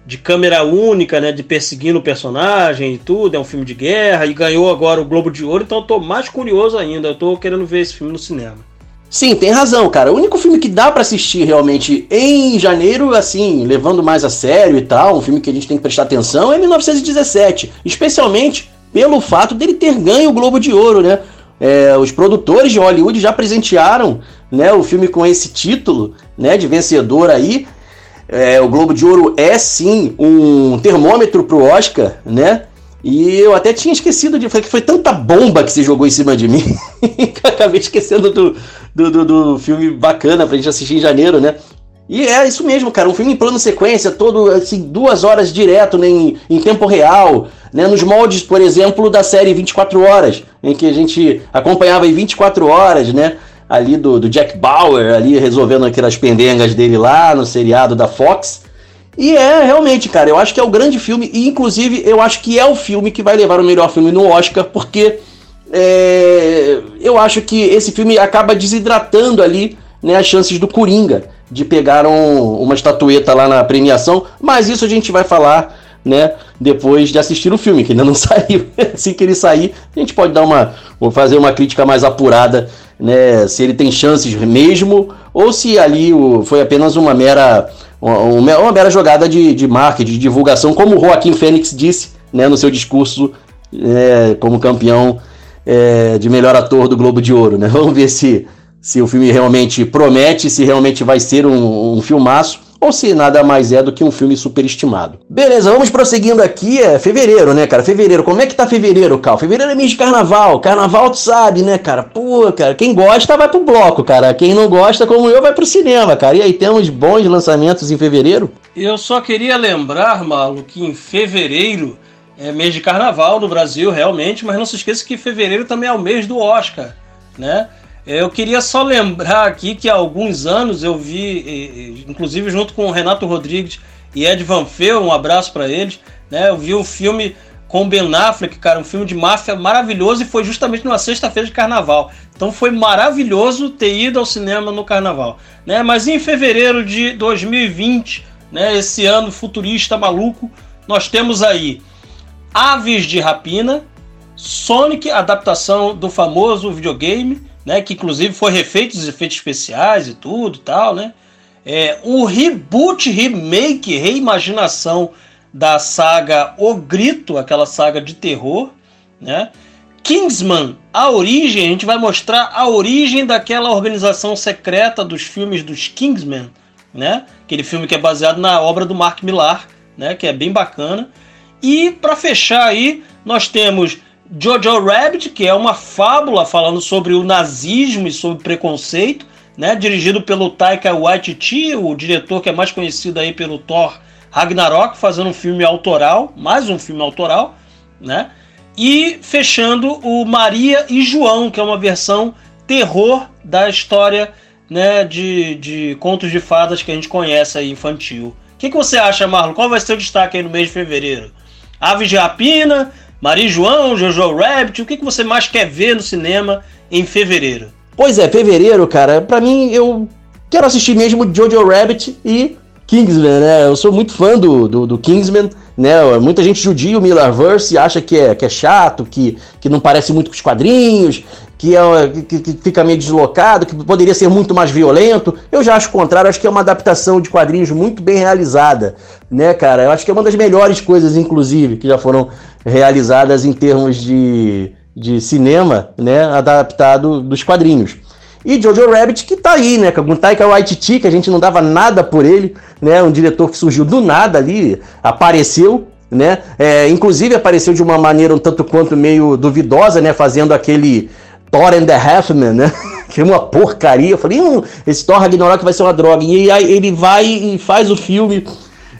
de câmera única, né, de perseguindo o personagem e tudo, é um filme de guerra, e ganhou agora o Globo de Ouro, então eu tô mais curioso ainda, eu tô querendo ver esse filme no cinema. Sim, tem razão, cara. O único filme que dá para assistir realmente em janeiro, assim, levando mais a sério e tal, um filme que a gente tem que prestar atenção, é 1917. Especialmente pelo fato dele ter ganho o Globo de Ouro, né? É, os produtores de Hollywood já presentearam né, o filme com esse título né, de vencedor aí. É, o Globo de Ouro é sim um termômetro pro Oscar, né? E eu até tinha esquecido de. Foi, foi tanta bomba que se jogou em cima de mim [laughs] que eu acabei esquecendo do, do, do, do, filme bacana pra gente assistir em janeiro, né? E é isso mesmo, cara. Um filme em plano sequência, todo assim, duas horas direto né, em, em tempo real, né? Nos moldes, por exemplo, da série 24 Horas, em que a gente acompanhava em 24 horas, né? Ali do, do Jack Bauer, ali resolvendo aquelas pendengas dele lá no seriado da Fox. E é, realmente, cara, eu acho que é o grande filme, e inclusive eu acho que é o filme que vai levar o melhor filme no Oscar, porque é, eu acho que esse filme acaba desidratando ali né, as chances do Coringa de pegar um, uma estatueta lá na premiação, mas isso a gente vai falar né, depois de assistir o filme, que ainda não [laughs] saiu. assim que ele sair, a gente pode dar uma, fazer uma crítica mais apurada, né, se ele tem chances mesmo, ou se ali o, foi apenas uma mera uma, uma mera jogada de, de marketing, de divulgação, como o Joaquim Fênix disse né, no seu discurso é, como campeão é, de melhor ator do Globo de Ouro. Né? [laughs] Vamos ver se, se o filme realmente promete, se realmente vai ser um, um filmaço ou se nada mais é do que um filme superestimado. Beleza, vamos prosseguindo aqui, é fevereiro, né, cara? Fevereiro, como é que tá fevereiro, Cal? Fevereiro é mês de carnaval, carnaval tu sabe, né, cara? Pô, cara, quem gosta vai pro bloco, cara. Quem não gosta, como eu, vai pro cinema, cara. E aí, temos bons lançamentos em fevereiro? Eu só queria lembrar, Malu, que em fevereiro é mês de carnaval no Brasil, realmente, mas não se esqueça que fevereiro também é o mês do Oscar, né? Eu queria só lembrar aqui que há alguns anos eu vi, inclusive junto com Renato Rodrigues e Ed Van Feu, um abraço para eles, né? Eu vi um filme com Ben Affleck, cara, um filme de máfia maravilhoso e foi justamente numa sexta-feira de carnaval. Então foi maravilhoso ter ido ao cinema no carnaval, né? Mas em fevereiro de 2020, né, esse ano futurista maluco, nós temos aí Aves de Rapina, Sonic, adaptação do famoso videogame, né? Que inclusive foi refeito os efeitos especiais e tudo tal, né? É, um reboot, remake, reimaginação da saga O Grito, aquela saga de terror, né? Kingsman, a origem, a gente vai mostrar a origem daquela organização secreta dos filmes dos Kingsman, né? Aquele filme que é baseado na obra do Mark Millar, né? Que é bem bacana. E para fechar aí, nós temos Jojo Rabbit, que é uma fábula falando sobre o nazismo e sobre preconceito, né? Dirigido pelo Taika Waititi, o diretor que é mais conhecido aí pelo Thor Ragnarok, fazendo um filme autoral, mais um filme autoral, né? E fechando o Maria e João, que é uma versão terror da história né, de, de contos de fadas que a gente conhece aí, infantil. O que, que você acha, Marlon? Qual vai ser o destaque aí no mês de fevereiro? Aves de Rapina, Maria João, Jojo Rabbit, o que, que você mais quer ver no cinema em fevereiro? Pois é, fevereiro, cara, para mim eu quero assistir mesmo Jojo Rabbit e Kingsman, né? Eu sou muito fã do, do, do Kingsman, né? Muita gente judia o Millerverse acha que é, que é chato, que, que não parece muito com os quadrinhos, que, é, que, que, fica meio deslocado, que poderia ser muito mais violento. Eu já acho o contrário, acho que é uma adaptação de quadrinhos muito bem realizada, né, cara? Eu acho que é uma das melhores coisas, inclusive, que já foram realizadas em termos de, de cinema, né, adaptado dos quadrinhos. E Jojo Rabbit, que tá aí, né? Com Taika Waititi, que a gente não dava nada por ele, né? Um diretor que surgiu do nada ali, apareceu, né? É, inclusive apareceu de uma maneira um tanto quanto meio duvidosa, né? Fazendo aquele Thor and the Halfman, né? [laughs] que é uma porcaria. Eu falei, hum, esse Thor Ragnarok vai ser uma droga. E aí ele vai e faz o filme,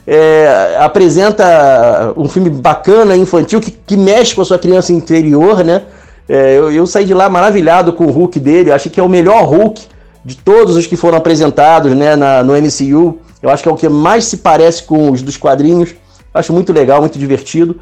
é, apresenta um filme bacana, infantil, que, que mexe com a sua criança interior, né? É, eu, eu, saí de lá maravilhado com o Hulk dele. Acho que é o melhor Hulk de todos os que foram apresentados né, na, no MCU. Eu acho que é o que mais se parece com os dos quadrinhos. Acho muito legal, muito divertido.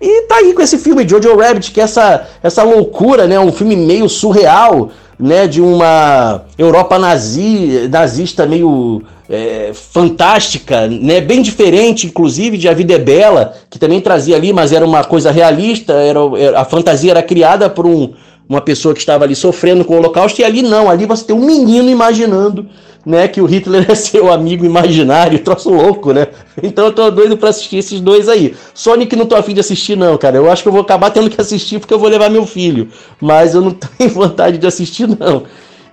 E tá aí com esse filme, Jojo Rabbit, que é essa, essa loucura, né? Um filme meio surreal, né? De uma Europa nazi, nazista meio é, fantástica, né? Bem diferente, inclusive, de A Vida é Bela, que também trazia ali, mas era uma coisa realista, era, a fantasia era criada por um, uma pessoa que estava ali sofrendo com o holocausto, e ali não, ali você tem um menino imaginando né, que o Hitler [laughs] é seu amigo imaginário, [laughs] troço louco, né? Então eu tô doido para assistir esses dois aí. Sonic não tô afim de assistir não, cara. Eu acho que eu vou acabar tendo que assistir porque eu vou levar meu filho, mas eu não [laughs] tenho vontade de assistir não.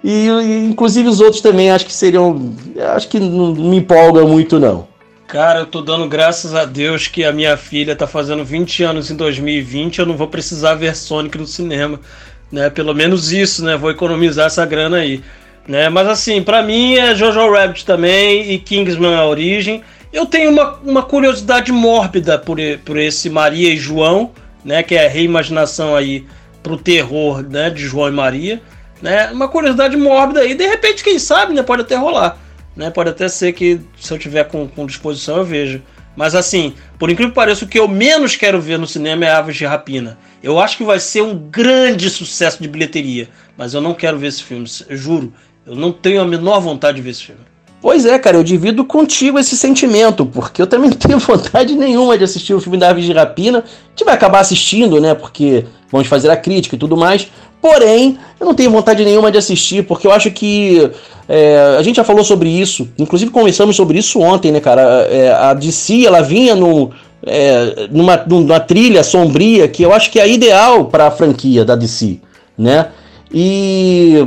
E, inclusive os outros também acho que seriam. Acho que não me empolgam muito, não. Cara, eu tô dando graças a Deus que a minha filha tá fazendo 20 anos em 2020, eu não vou precisar ver Sonic no cinema. Né? Pelo menos isso, né? Vou economizar essa grana aí. Né? Mas assim, para mim é Jojo Rabbit também e Kingsman a origem. Eu tenho uma, uma curiosidade mórbida por, por esse Maria e João, né? Que é a reimaginação aí pro terror né, de João e Maria né? Uma curiosidade mórbida aí, de repente, quem sabe, né? Pode até rolar, né? Pode até ser que se eu tiver com, com disposição eu veja. Mas assim, por incrível que pareça, o que eu menos quero ver no cinema é Aves de Rapina. Eu acho que vai ser um grande sucesso de bilheteria, mas eu não quero ver esse filme, juro. Eu não tenho a menor vontade de ver esse filme. Pois é, cara, eu divido contigo esse sentimento, porque eu também não tenho [laughs] vontade nenhuma de assistir o filme da Aves de Rapina. A gente vai acabar assistindo, né? Porque vamos fazer a crítica e tudo mais. Porém, eu não tenho vontade nenhuma de assistir, porque eu acho que. É, a gente já falou sobre isso, inclusive conversamos sobre isso ontem, né, cara? É, a DC, ela vinha no, é, numa, numa trilha sombria que eu acho que é ideal para a franquia da DC, né? E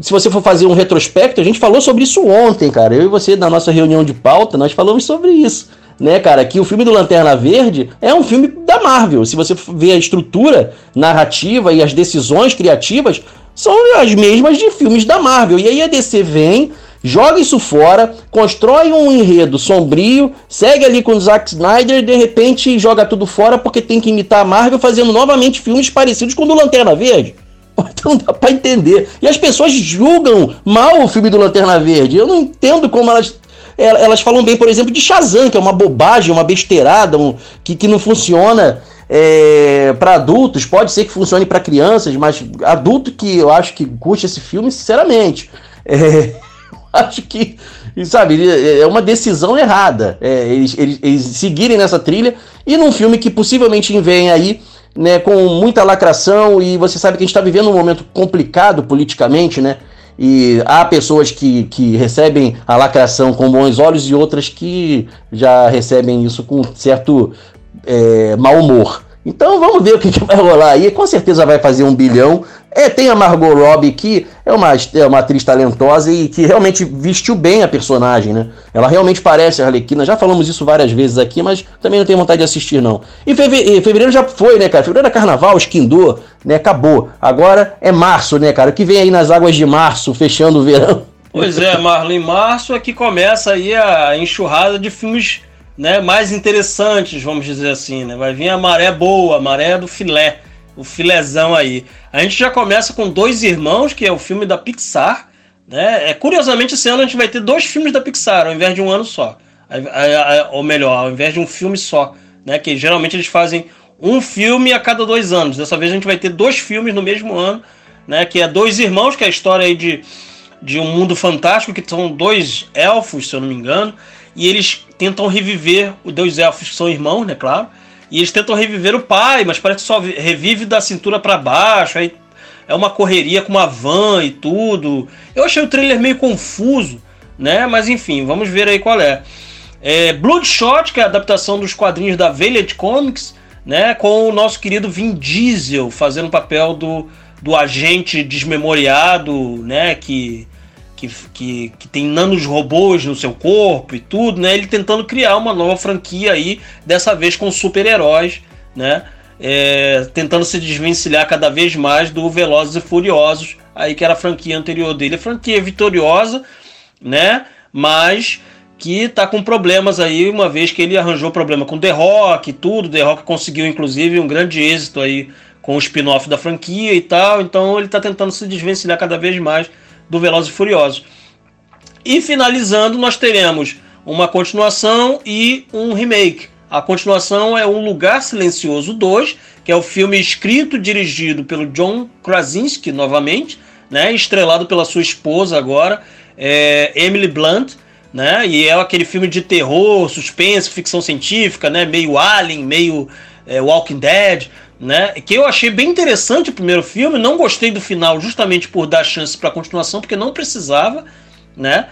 se você for fazer um retrospecto, a gente falou sobre isso ontem, cara. Eu e você, na nossa reunião de pauta, nós falamos sobre isso né, cara, que o filme do Lanterna Verde é um filme da Marvel. Se você ver a estrutura narrativa e as decisões criativas, são as mesmas de filmes da Marvel. E aí a DC vem, joga isso fora, constrói um enredo sombrio, segue ali com o Zack Snyder e de repente joga tudo fora porque tem que imitar a Marvel fazendo novamente filmes parecidos com o do Lanterna Verde. [laughs] Então dá pra entender. E as pessoas julgam mal o filme do Lanterna Verde. Eu não entendo como elas elas falam bem, por exemplo, de Shazam, que é uma bobagem, uma besteirada, um, que, que não funciona é, para adultos. Pode ser que funcione para crianças, mas adulto que eu acho que curte esse filme, sinceramente, é, [laughs] acho que, sabe, é uma decisão errada. É, eles, eles, eles seguirem nessa trilha e num filme que possivelmente vem aí. Né, com muita lacração, e você sabe que a gente está vivendo um momento complicado politicamente, né? E há pessoas que, que recebem a lacração com bons olhos e outras que já recebem isso com certo é, mau humor. Então vamos ver o que, que, vai rolar aí. Com certeza vai fazer um bilhão. É, tem a Margot Robbie, que é uma, é uma atriz talentosa e que realmente vestiu bem a personagem, né? Ela realmente parece a Arlequina. Já falamos isso várias vezes aqui, mas também não tenho vontade de assistir, não. E fevereiro já foi, né, cara? Fevereiro é carnaval, esquindou, né? Acabou. Agora é março, né, cara? O que vem aí nas águas de março, fechando o verão. Pois é, Marlon, em março é que começa aí a enxurrada de filmes né, mais interessantes, vamos dizer assim, né? Vai vir a maré boa, a maré do filé o filézão aí. A gente já começa com Dois Irmãos, que é o filme da Pixar. Né? É, curiosamente, esse ano a gente vai ter dois filmes da Pixar, ao invés de um ano só. Ou melhor, ao invés de um filme só. Né? Que geralmente eles fazem um filme a cada dois anos. Dessa vez a gente vai ter dois filmes no mesmo ano. Né? Que é Dois Irmãos, que é a história aí de, de um mundo fantástico, que são dois elfos, se eu não me engano. E eles tentam reviver os dois elfos que são irmãos, né? Claro e eles tentam reviver o pai, mas parece que só revive da cintura para baixo. Aí é uma correria com uma van e tudo. Eu achei o trailer meio confuso, né? Mas enfim, vamos ver aí qual é. é Bloodshot, que é a adaptação dos quadrinhos da Valiant Comics, né? Com o nosso querido Vin Diesel fazendo o papel do, do agente desmemoriado, né? Que, que, que, que tem nanos robôs no seu corpo e tudo, né? Ele tentando criar uma nova franquia aí, dessa vez com super-heróis, né? É, tentando se desvencilhar cada vez mais do Velozes e Furiosos, aí que era a franquia anterior dele. A franquia vitoriosa, né? Mas que tá com problemas aí, uma vez que ele arranjou problema com The Rock e tudo. The Rock conseguiu, inclusive, um grande êxito aí com o spin-off da franquia e tal. Então ele tá tentando se desvencilhar cada vez mais do Velozes e Furiosos. E finalizando, nós teremos uma continuação e um remake. A continuação é Um Lugar Silencioso 2, que é o filme escrito e dirigido pelo John Krasinski, novamente, né, estrelado pela sua esposa agora, é, Emily Blunt, né, e é aquele filme de terror, suspense, ficção científica, né, meio Alien, meio é, Walking Dead, né, que eu achei bem interessante o primeiro filme, não gostei do final justamente por dar chance para continuação, porque não precisava, né,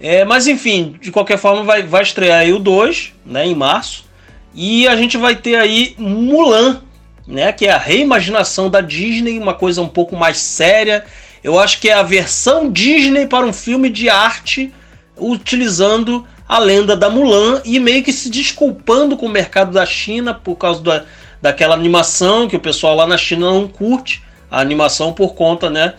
é, mas enfim, de qualquer forma vai, vai estrear aí o 2, né, em março, e a gente vai ter aí Mulan, né, que é a reimaginação da Disney, uma coisa um pouco mais séria. Eu acho que é a versão Disney para um filme de arte utilizando a lenda da Mulan e meio que se desculpando com o mercado da China por causa da, daquela animação que o pessoal lá na China não curte, a animação por conta, né,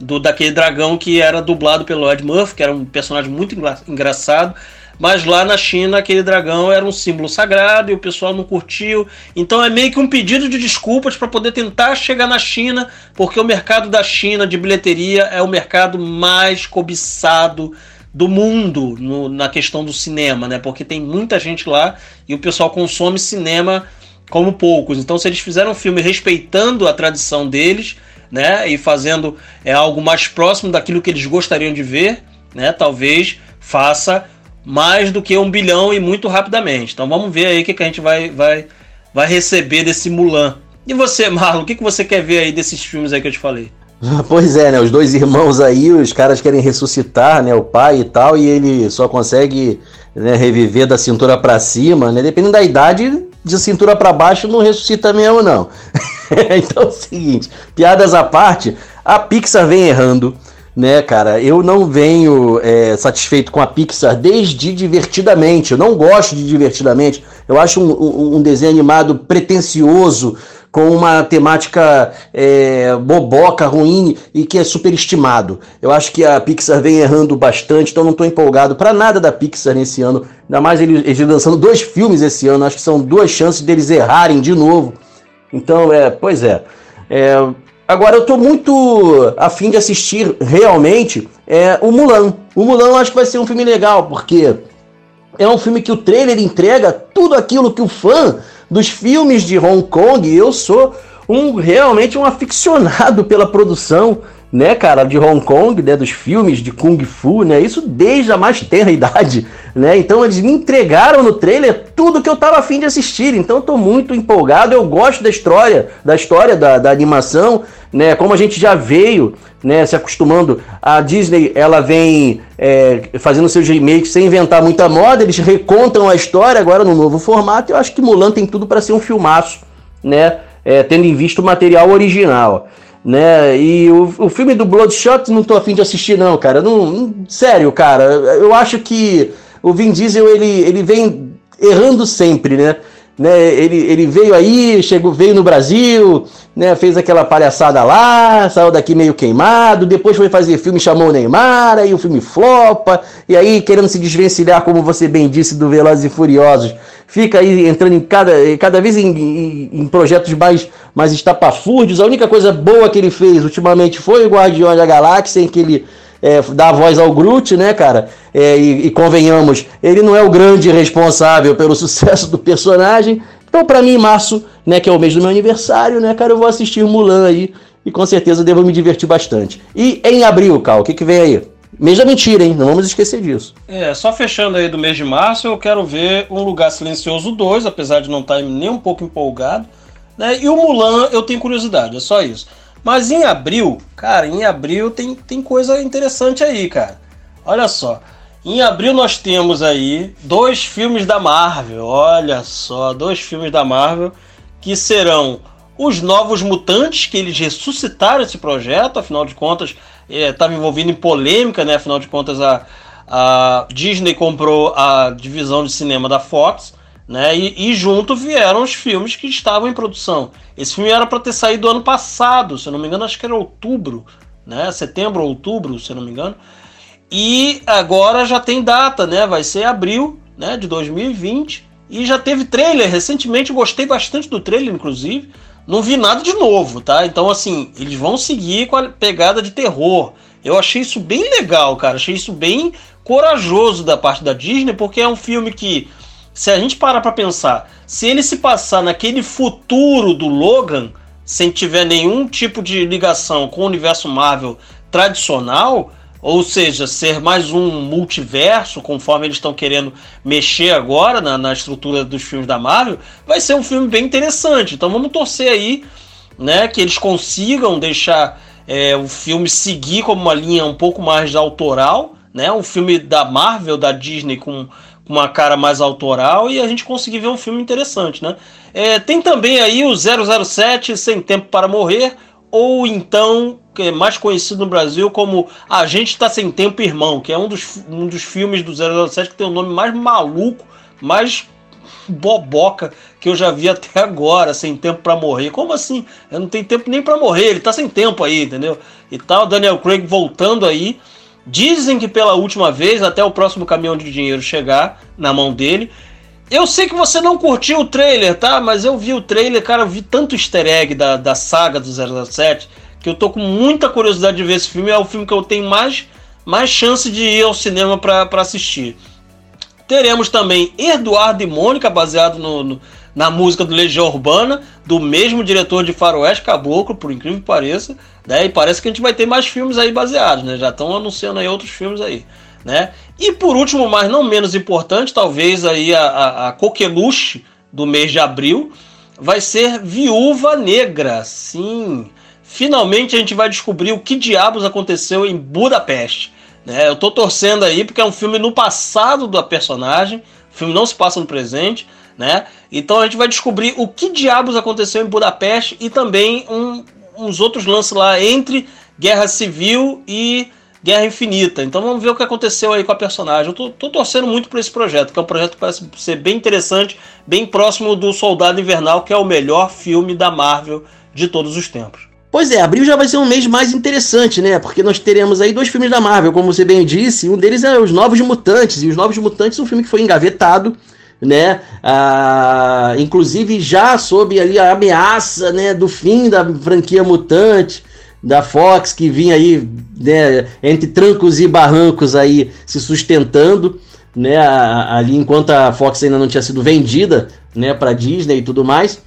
do daquele dragão que era dublado pelo Ed Murphy, que era um personagem muito engraçado. Mas lá na China, aquele dragão era um símbolo sagrado e o pessoal não curtiu. Então é meio que um pedido de desculpas para poder tentar chegar na China, porque o mercado da China de bilheteria é o mercado mais cobiçado do mundo no, na questão do cinema, né? Porque tem muita gente lá e o pessoal consome cinema como poucos. Então, se eles fizeram um filme respeitando a tradição deles, né, e fazendo é algo mais próximo daquilo que eles gostariam de ver, né, talvez faça mais do que um bilhão e muito rapidamente. Então vamos ver aí o que, que a gente vai, vai, vai receber desse Mulan. E você, [laughs] Marlon, o que, que você quer ver aí desses filmes aí que eu te falei? [laughs] Pois é, né? Os dois irmãos aí, os caras querem ressuscitar, né? O pai e tal, e ele só consegue né, reviver da cintura para cima, né? Dependendo da idade, de cintura para baixo não ressuscita mesmo, não. [laughs] então é o seguinte, piadas à parte, a Pixar vem errando né, cara? Eu não venho é, satisfeito com a Pixar desde Divertidamente. Eu não gosto de Divertidamente. Eu acho um, um, um desenho animado pretencioso, com uma temática é, boboca, ruim e que é superestimado. Eu acho que a Pixar vem errando bastante, então não estou empolgado para nada da Pixar nesse ano. Ainda mais eles, eles lançando dois filmes esse ano. Acho que são duas chances deles errarem de novo. Então, é, pois é. é Agora eu tô muito afim de assistir realmente é, o Mulan. O Mulan eu acho que vai ser um filme legal, porque é um filme que o trailer entrega tudo aquilo que o fã dos filmes de Hong Kong, eu sou um realmente um aficionado pela produção né, cara, de Hong Kong, né, dos filmes de Kung Fu, né, isso desde a mais tenra [laughs] idade, né, então eles me entregaram no trailer tudo que eu tava afim de assistir, então eu tô muito empolgado, eu gosto da história, da história da, da animação, né, como a gente já veio, né, se acostumando, a Disney, ela vem é, fazendo seus remakes sem inventar muita moda, eles recontam a história agora no novo formato, eu acho que Mulan tem tudo para ser um filmaço, né, é, tendo em vista o material original né? E o, o filme do Bloodshot não tô afim de assistir não, cara. Não, não, sério, cara. Eu acho que o Vin Diesel ele, ele vem errando sempre, né? Né? Ele, ele veio aí, chegou, veio no Brasil, né? Fez aquela palhaçada lá, saiu daqui meio queimado, depois foi fazer filme, chamou o Neymar, aí o filme flopa, e aí querendo se desvencilhar, como você bem disse, do Velozes e Furiosos fica aí entrando em cada, cada vez em, em, em projetos mais, mais estapafúrdios. A única coisa boa que ele fez ultimamente foi o Guardiões da Galáxia, em que ele é, a voz ao Groot, né, cara? É, e, e, convenhamos, ele não é o grande responsável pelo [laughs] sucesso do personagem. Então, para mim, março, né, que é o mês do meu aniversário, né, cara, eu vou assistir Mulan aí e com certeza devo me divertir bastante. E em abril, Cal, o que, que vem aí? Mês da mentira, hein? Não vamos esquecer disso. É, só fechando aí do mês de março, eu quero ver Um Lugar Silencioso 2, apesar de não estar nem um pouco empolgado. Né? E o Mulan eu tenho curiosidade, é só isso. Mas em abril, cara, em abril tem, tem coisa interessante aí, cara. Olha só. Em abril nós temos aí dois filmes da Marvel. Olha só, dois filmes da Marvel que serão Os Novos Mutantes, que eles ressuscitaram esse projeto, afinal de contas, estava é, envolvido em polêmica, né? Afinal de contas, a, a Disney comprou a divisão de cinema da Fox, né? E, e, junto vieram os filmes que estavam em produção. Esse filme era para ter saído ano passado, se eu não me engano, acho que era outubro, né? Setembro ou outubro, se eu não me engano. E agora já tem data, né? Vai ser abril, né? De 2020 e já teve trailer recentemente. Gostei bastante do trailer, inclusive. Não vi nada de novo, tá? Então assim, eles vão seguir com a pegada de terror. Eu achei isso bem legal, cara. Achei isso bem corajoso da parte da Disney, porque é um filme que se a gente parar para pensar, se ele se passar naquele futuro do Logan, sem tiver nenhum tipo de ligação com o universo Marvel tradicional, ou seja, ser mais um multiverso, conforme eles estão querendo mexer agora na, na, estrutura dos filmes da Marvel, vai ser um filme bem interessante. Então vamos torcer aí, né, que eles consigam deixar é, o filme seguir como uma linha um pouco mais autoral, né, um filme da Marvel, da Disney com uma cara mais autoral e a gente conseguir ver um filme interessante, né? É, tem também aí o 007 Sem Tempo para Morrer, ou então, que é mais conhecido no Brasil como A Gente Está Sem Tempo Irmão, que é um dos, um dos filmes do 007 que tem o nome mais maluco, mais boboca que eu já vi [laughs] até agora, sem tempo para morrer. Como assim? Eu não tenho tempo nem para morrer, ele tá sem tempo aí, entendeu? E tal, Daniel Craig voltando aí Dizem que pela última vez, até o próximo caminhão de dinheiro chegar na mão dele. Eu sei que você não curtiu o trailer, tá? Mas eu vi o trailer, cara, eu vi tanto easter egg da, da saga do 007 que eu tô com muita curiosidade de ver esse filme. É o filme que eu tenho mais, mais chance de ir ao cinema para assistir. Teremos também Eduardo e Mônica, baseado no, no, na música do Legião Urbana, do mesmo diretor de Faroeste Caboclo, por incrível que pareça. Né? E parece que a gente vai ter mais filmes aí baseados, né? Já estão anunciando aí outros filmes aí. Né? E por último, mas não menos importante, talvez aí a, a, a coqueluche do mês de abril vai ser Viúva Negra. Sim, finalmente a gente vai descobrir o que diabos aconteceu em Budapeste. Né? Eu tô torcendo aí porque é um filme no passado da personagem, o filme não se passa no presente, né? Então a gente vai descobrir o que diabos aconteceu em Budapeste e também um, uns outros lances lá entre Guerra Civil e Guerra Infinita. Então vamos ver o que aconteceu aí com a personagem. Eu tô, tô torcendo muito por esse projeto, que é um projeto que parece ser bem interessante, bem próximo do Soldado Invernal, que é o melhor filme da Marvel de todos os tempos. Pois é, abril já vai ser um mês mais interessante, né? Porque nós teremos aí dois filmes da Marvel, como você bem disse. Um deles é Os Novos Mutantes. E Os Novos Mutantes é um filme que foi engavetado né? Ah, inclusive já sob ali a ameaça, né, do fim da franquia mutante da Fox que vinha aí, né, entre trancos e barrancos aí se sustentando, né, ali enquanto a Fox ainda não tinha sido vendida, né, para Disney e tudo mais.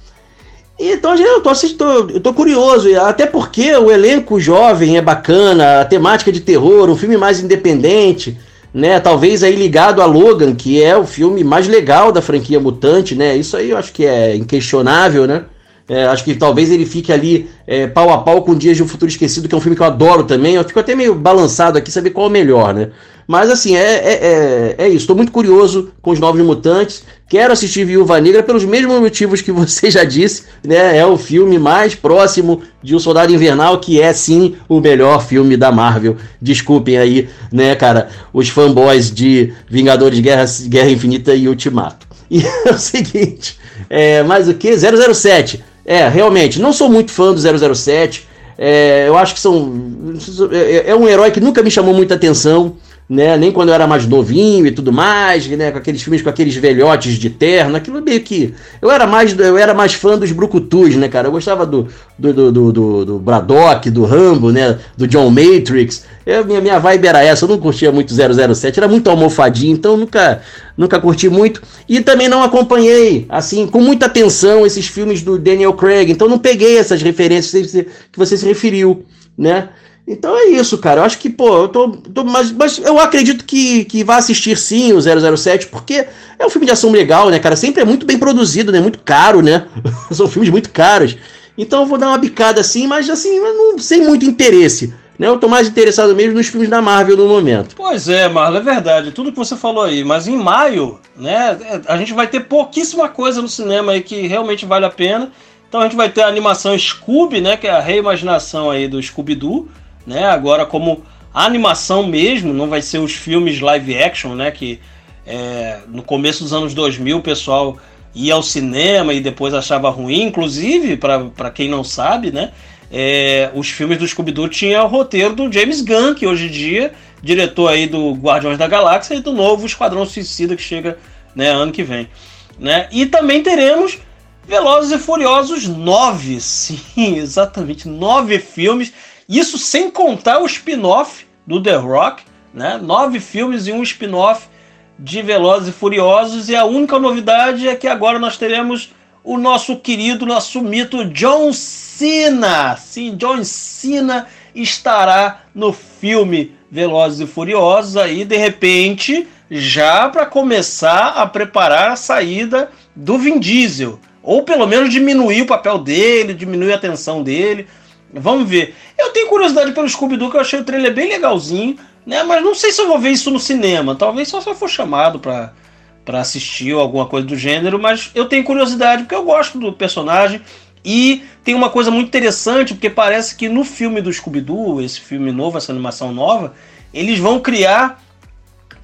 Então eu tô, assistindo, eu tô curioso, até porque o elenco jovem é bacana, a temática de terror, um filme mais independente, né? Talvez aí ligado a Logan, que é o filme mais legal da franquia Mutante, né? Isso aí eu acho que é inquestionável, né? É, acho que talvez ele fique ali é, pau a pau com Dias de um Futuro Esquecido, que é um filme que eu adoro também. Eu fico até meio balançado aqui saber qual é o melhor, né? Mas assim, é, é, é, é isso. Estou muito curioso com os Novos Mutantes. Quero assistir Viúva Negra pelos mesmos motivos que você já disse, né? É o filme mais próximo de O Soldado Invernal, que é sim o melhor filme da Marvel. Desculpem aí, né, cara, os fanboys de Vingadores Guerra, Guerra Infinita e Ultimato. E [laughs] é o seguinte, é, mais o que? 007. É, realmente, não sou muito fã do 007. É, eu acho que são. É, é um herói que nunca me chamou muita atenção né? Nem quando eu era mais novinho e tudo mais, né? Com aqueles filmes com aqueles velhotes de terno, aquilo meio que. Eu era mais, eu era mais fã dos Brucutus, né, cara? Eu gostava do, do, do, do, do Braddock, do Rambo, né? Do John Matrix. Eu, minha, minha vibe era essa, eu não curtia muito 007, era muito almofadinho, então nunca, nunca curti muito. E também não acompanhei, assim, com muita atenção esses filmes do Daniel Craig, então não peguei essas referências que você se referiu, né? Então é isso, cara. Eu acho que, pô, eu tô. tô mas, mas eu acredito que, que vai assistir sim o 007, porque é um filme de ação legal, né, cara? Sempre é muito bem produzido, né? Muito caro, né? [laughs] São filmes muito caros. Então eu vou dar uma bicada assim, mas assim, não, sem muito interesse. Né? Eu tô mais interessado mesmo nos filmes da Marvel no momento. Pois é, Marlon, é verdade. Tudo que você falou aí. Mas em maio, né, a gente vai ter pouquíssima coisa no cinema aí que realmente vale a pena Então a gente vai ter a animação Scooby, né, que é a reimaginação aí do Scooby-Doo, né, agora como animação mesmo, não vai ser os filmes live action, né, que é, no começo dos anos 2000 o pessoal ia ao cinema e depois achava ruim, inclusive, para quem não sabe, né, é, os filmes do Scooby-Doo tinham o roteiro do James Gunn, que hoje em dia, diretor aí do Guardiões da Galáxia e do novo Esquadrão Suicida que chega né, ano que vem. Né? E também teremos Velozes e Furiosos 9, [laughs] sim, exatamente, nove filmes, isso sem contar o spin-off do The Rock, né? nove filmes e um spin-off de Velozes e Furiosos, e a única novidade é que agora nós teremos o nosso querido, nosso mito John Cena. Sim, John Cena estará no filme Velozes e Furiosos aí, de repente, já para começar a preparar a saída do Vin Diesel. Ou pelo menos diminuir o papel dele, diminuir a atenção dele. Vamos ver. Eu tenho curiosidade pelo Scooby-Doo, que eu achei o trailer bem legalzinho, né? Mas não sei se eu vou ver isso no cinema. Talvez só se eu for chamado para para assistir ou alguma coisa do gênero, mas eu tenho curiosidade porque eu gosto do personagem e tem uma coisa muito interessante, porque parece que no filme do Scooby-Doo, esse filme novo, essa animação nova, eles vão criar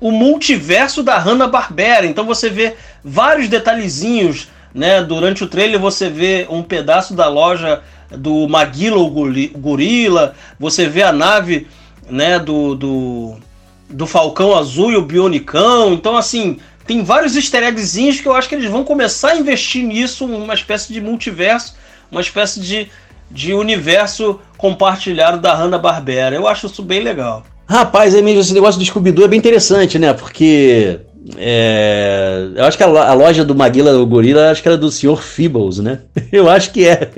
o multiverso da Hanna-Barbera. Então você vê vários detalhezinhos, né? Durante o trailer você vê um pedaço da loja do Maguila o Gorila, você vê a nave, né, do, do, do Falcão Azul e o Bionicão. Então assim, tem vários easter eggzinhos que eu acho que eles vão começar a investir nisso, uma espécie de multiverso, uma espécie de, de universo compartilhado da Hanna-Barbera. Eu acho isso bem legal. Rapaz, é mesmo, esse negócio do Scooby-Doo é bem interessante, né? Porque é, eu acho que a, a, loja do Maguila, o Gorila, acho que era do Sr. Feebles, né? [laughs] Eu acho que é.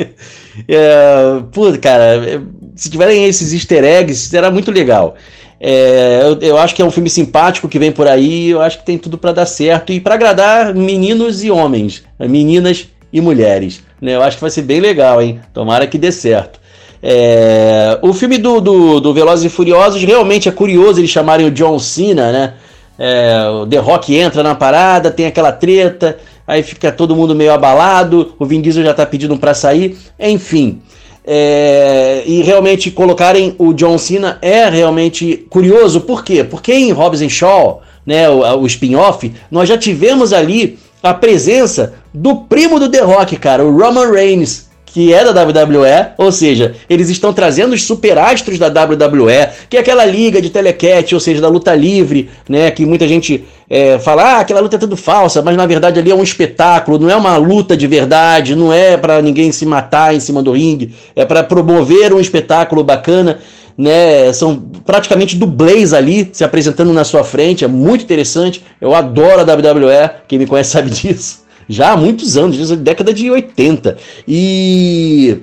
É pô, cara, é, se tiverem esses easter eggs, será muito legal. É, eu, eu, acho que é um filme simpático que vem por aí. Eu acho que tem tudo para dar certo e para agradar meninos e homens, meninas e mulheres. Né? Eu acho que vai ser bem legal, hein? Tomara que dê certo. É, o filme do, do, do, Velozes e Furiosos realmente é curioso eles chamarem o John Cena, né? É, o The Rock entra na parada, tem aquela treta, aí fica todo mundo meio abalado, o Vin Diesel já tá pedindo para sair, enfim. É, e realmente colocarem o John Cena é realmente curioso, por quê? Porque em Hobbs Shaw, né, o, o spin-off, nós já tivemos ali a presença do primo do The Rock, cara, o Roman Reigns, que é da WWE, ou seja, eles estão trazendo os superastros da WWE, que é aquela liga de telecat, ou seja, da luta livre, né, que muita gente é, fala, ah, aquela luta é tudo falsa, mas na verdade ali é um espetáculo, não é uma luta de verdade, não é para ninguém se matar em cima do ringue, é para promover um espetáculo bacana, né, são praticamente dublês ali se apresentando na sua frente, é muito interessante, eu adoro a WWE, quem me conhece sabe [laughs] disso já há muitos anos, desde a década de 80. E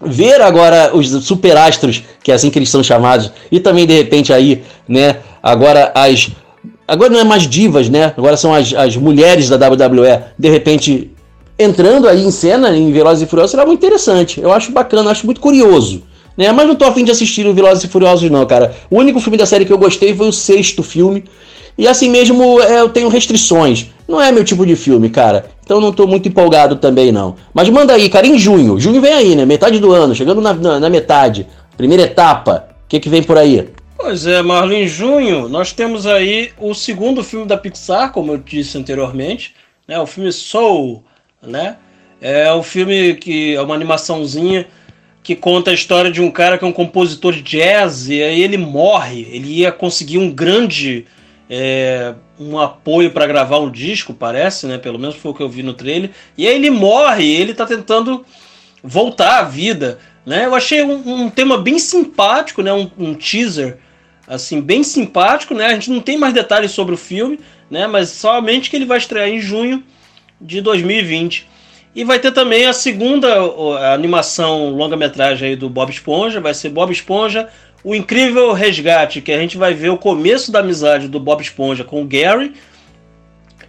ver agora os superastros, que é assim que eles são chamados, e também de repente aí, né, agora as agora não é mais divas, né? Agora são as, as mulheres da WWE, de repente entrando aí em cena em Velozes e Furiosos, será muito interessante. Eu acho bacana, acho muito curioso. Né? Mas não tô afim de assistir o Velozes e Furiosos não, cara. O único filme da série que eu gostei foi o sexto filme, e assim mesmo é, eu tenho restrições. Não é meu tipo de filme, cara. Então não tô muito empolgado também, não. Mas manda aí, cara, em junho. Junho vem aí, né? Metade do ano, chegando na, na, na metade. Primeira etapa. O que, que vem por aí? Pois é, Marlon, em junho nós temos aí o segundo filme da Pixar, como eu disse anteriormente, né? O filme Soul, né? É um filme que é uma animaçãozinha que conta a história de um cara que é um compositor de jazz e aí ele morre. Ele ia conseguir um grande é, um apoio para gravar um disco, parece, né? Pelo menos foi o que eu vi no trailer. E aí ele morre, ele tá tentando voltar à vida, né? Eu achei um, um tema bem simpático, né? Um, um, teaser assim bem simpático, né? A gente não tem mais detalhes sobre o filme, né? Mas somente que ele vai estrear em junho de 2020. E vai ter também a segunda a animação longa-metragem aí do Bob Esponja, vai ser Bob Esponja o incrível resgate, que a gente vai ver o começo da amizade do Bob Esponja com o Gary.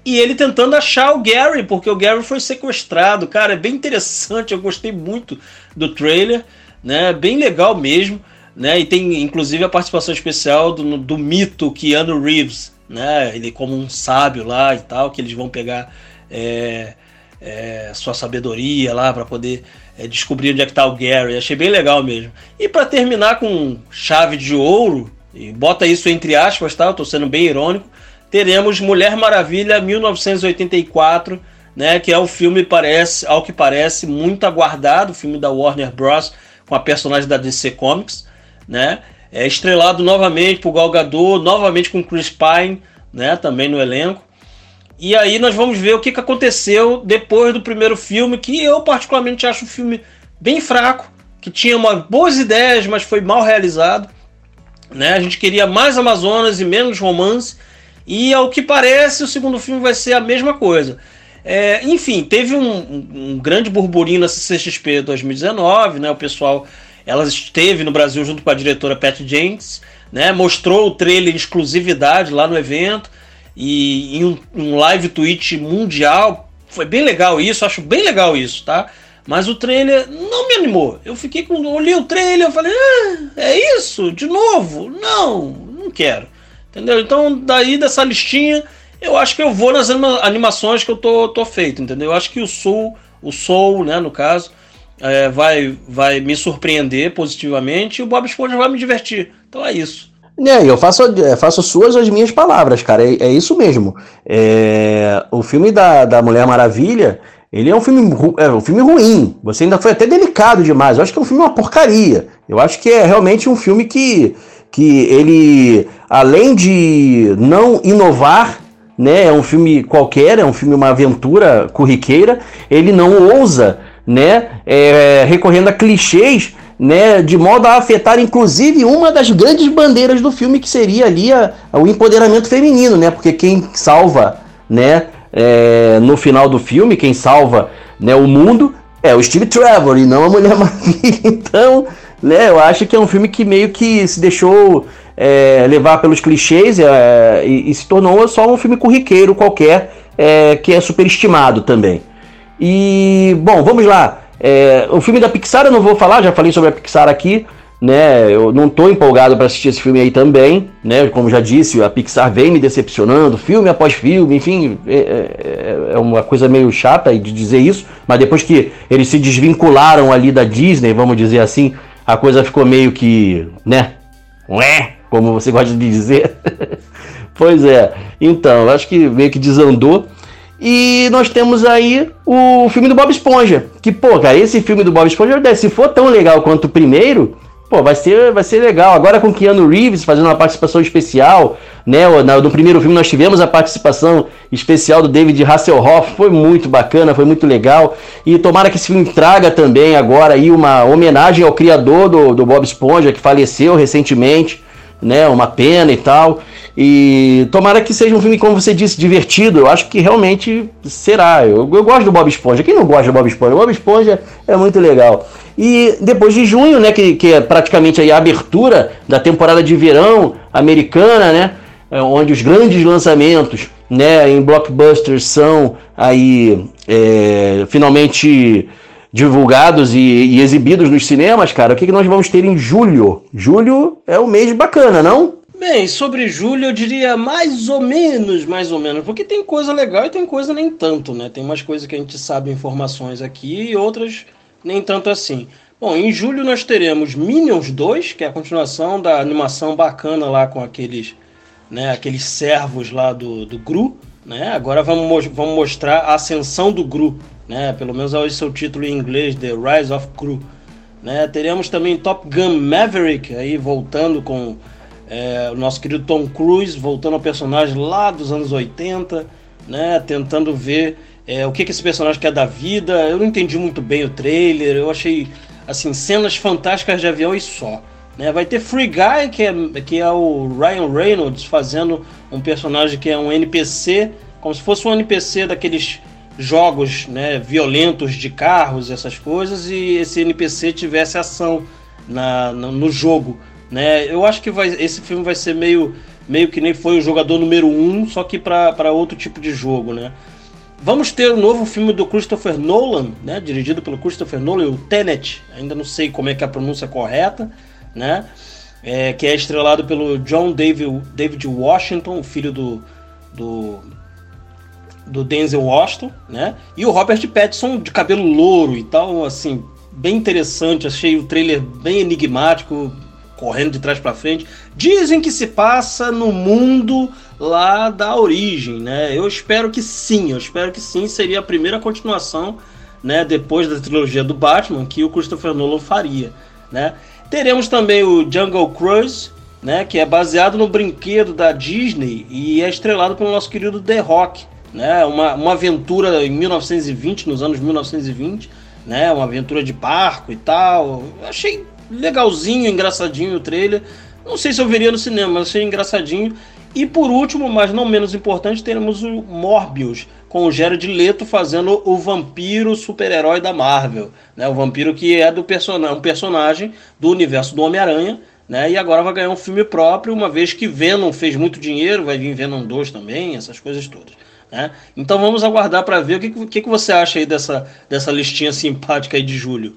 E ele tentando achar o Gary, porque o Gary foi sequestrado. Cara, é bem interessante, eu gostei muito do trailer, né? Bem legal mesmo, né? E tem inclusive a participação especial do, do mito Keanu Reeves, né? Ele como um sábio lá e tal, que eles vão pegar é, é, sua sabedoria lá para poder é, descobrir onde é que tá o Gary. Achei bem legal mesmo. E para terminar com chave de ouro, e bota isso entre aspas, tá? Eu tô sendo bem irônico. Teremos Mulher Maravilha 1984, né? Que é o filme, parece, ao que parece, muito aguardado, filme da Warner Bros. com a personagem da DC Comics, né? É estrelado novamente por Gal Gadot, novamente com Chris Pine, né? Também no elenco. E aí nós vamos ver o que, que aconteceu depois do primeiro filme, que eu particularmente acho um filme bem fraco, que tinha uma, boas ideias, mas foi mal realizado. Né? A gente queria mais Amazonas e menos romance. E ao que parece, o segundo filme vai ser a mesma coisa. É, enfim, teve um, um, grande burburinho na CCXP 2019, né? O pessoal, ela esteve no Brasil junto com a diretora Pat Jenkins, né? Mostrou o trailer em exclusividade lá no evento e em um, live tweet mundial. Foi bem legal isso, acho bem legal isso, tá? Mas o trailer não me animou. Eu fiquei com. Olhei o trailer, falei, ah, é isso? De novo? Não, não quero. Entendeu? Então, daí dessa listinha, eu acho que eu vou nas animações que eu tô, tô feito, entendeu? Eu acho que o Soul, o Soul, né, no caso, é, vai, vai me surpreender positivamente e o Bob Esponja vai me divertir. Então é isso. É, eu faço, é, faço suas as minhas palavras, cara. É, é isso mesmo. É, o filme da, da Mulher Maravilha, ele é um filme, é um filme ruim. Você ainda foi até delicado demais. Eu acho que é um filme uma porcaria. Eu acho que é realmente um filme que, que ele, além de não inovar, né, é um filme qualquer, é um filme, uma aventura corriqueira, ele não ousa, né, é, recorrendo a clichês né, de modo a afetar inclusive uma das grandes bandeiras do filme, que seria ali a, a, o empoderamento feminino, né, porque quem salva, né, é, no final do filme, quem salva, né, o mundo é o Steve Trevor e não a Mulher [laughs] Maravilha. Então, né, eu acho que é um filme que meio que se deixou é, levar pelos clichês é, e, e, se tornou só um filme corriqueiro qualquer, é, que é superestimado também. E, bom, vamos lá. É, o filme da Pixar eu não vou falar, já falei sobre a Pixar aqui, né? Eu não estou empolgado para assistir esse filme aí também, né? Como já disse, a Pixar vem me decepcionando, filme após filme, enfim, é, é, é uma coisa meio chata de dizer isso, mas depois que eles se desvincularam ali da Disney, vamos dizer assim, a coisa ficou meio que, né? Ué, como você gosta de dizer. [laughs] pois é. Então, acho que meio que desandou. E nós temos aí o filme do Bob Esponja. Que, pô, cara, esse filme do Bob Esponja, se for tão legal quanto o primeiro, pô, vai ser, vai ser legal. Agora com Keanu Reeves fazendo uma participação especial, né? No primeiro filme nós tivemos a participação especial do David Hasselhoff, foi muito bacana, foi muito legal. E tomara que esse filme traga também agora aí uma homenagem ao criador do, do Bob Esponja, que faleceu recentemente, né? Uma pena e tal. E tomara que seja um filme, como você disse, divertido. Eu acho que realmente será. Eu, eu gosto do Bob Esponja. Quem não gosta do Bob Esponja? O Bob Esponja é muito legal. E depois de junho, né, que, que é praticamente a abertura da temporada de verão americana, né, é onde os grandes lançamentos, né, em blockbusters são aí é, finalmente divulgados e, e, exibidos nos cinemas, cara. O que, que nós vamos ter em julho? Julho é o mês bacana, não? Bem, sobre julho eu diria mais ou menos, mais ou menos, porque tem coisa legal e tem coisa nem tanto, né? Tem umas coisas que a gente sabe informações aqui e outras nem tanto assim. Bom, em julho nós teremos Minions 2, que é a continuação da animação bacana lá com aqueles, né, aqueles servos lá do, do Gru, né? Agora vamos, vamos mostrar a ascensão do Gru, né? Pelo menos é o título em inglês, The Rise of Gru. Né? Teremos também Top Gun Maverick aí voltando com é, o nosso querido Tom Cruise voltando ao personagem lá dos anos 80, né? Tentando ver é, o que, que esse personagem quer da vida. Eu não entendi muito bem o trailer, eu achei assim cenas fantásticas de avião e só. Né? Vai ter Free Guy, que é, que é o Ryan Reynolds fazendo um personagem que é um NPC, como se fosse um NPC daqueles jogos né, violentos de carros, essas coisas, e esse NPC tivesse ação na, no, no jogo né? Eu acho que vai, esse filme vai ser meio, meio que nem foi o jogador número um, só que para outro tipo de jogo, né? Vamos ter o um novo filme do Christopher Nolan, né? Dirigido pelo Christopher Nolan, o Tenet. Ainda não sei como é que é a pronúncia correta, né? É, que é estrelado pelo John David, David Washington, o filho do, do do Denzel Washington, né? E o Robert Pattinson de cabelo louro e tal, assim, bem interessante. Achei o trailer bem enigmático, correndo de trás para frente. Dizem que se passa no mundo lá da origem, né? Eu espero que sim, eu espero que sim. Seria a primeira continuação, né? Depois da trilogia do Batman que o Christopher Nolan faria, né? Teremos também o Jungle Cruise, né? Que é baseado no brinquedo da Disney e é estrelado pelo nosso querido The Rock, né? Uma, uma aventura em 1920, nos anos 1920, né? Uma aventura de barco e tal. Achei legalzinho, engraçadinho o trailer. Não sei se eu veria no cinema, mas achei engraçadinho. E por último, mas não menos importante, teremos o Morbius, com o Jared Leto fazendo o vampiro super-herói da Marvel. Né? O vampiro que é do person um personagem do universo do Homem-Aranha, né? E agora vai ganhar um filme próprio, uma vez que Venom fez muito dinheiro, vai vir Venom 2 também, essas coisas todas. Né? Então vamos aguardar para ver o que, que, que você acha aí dessa, dessa listinha simpática aí de julho.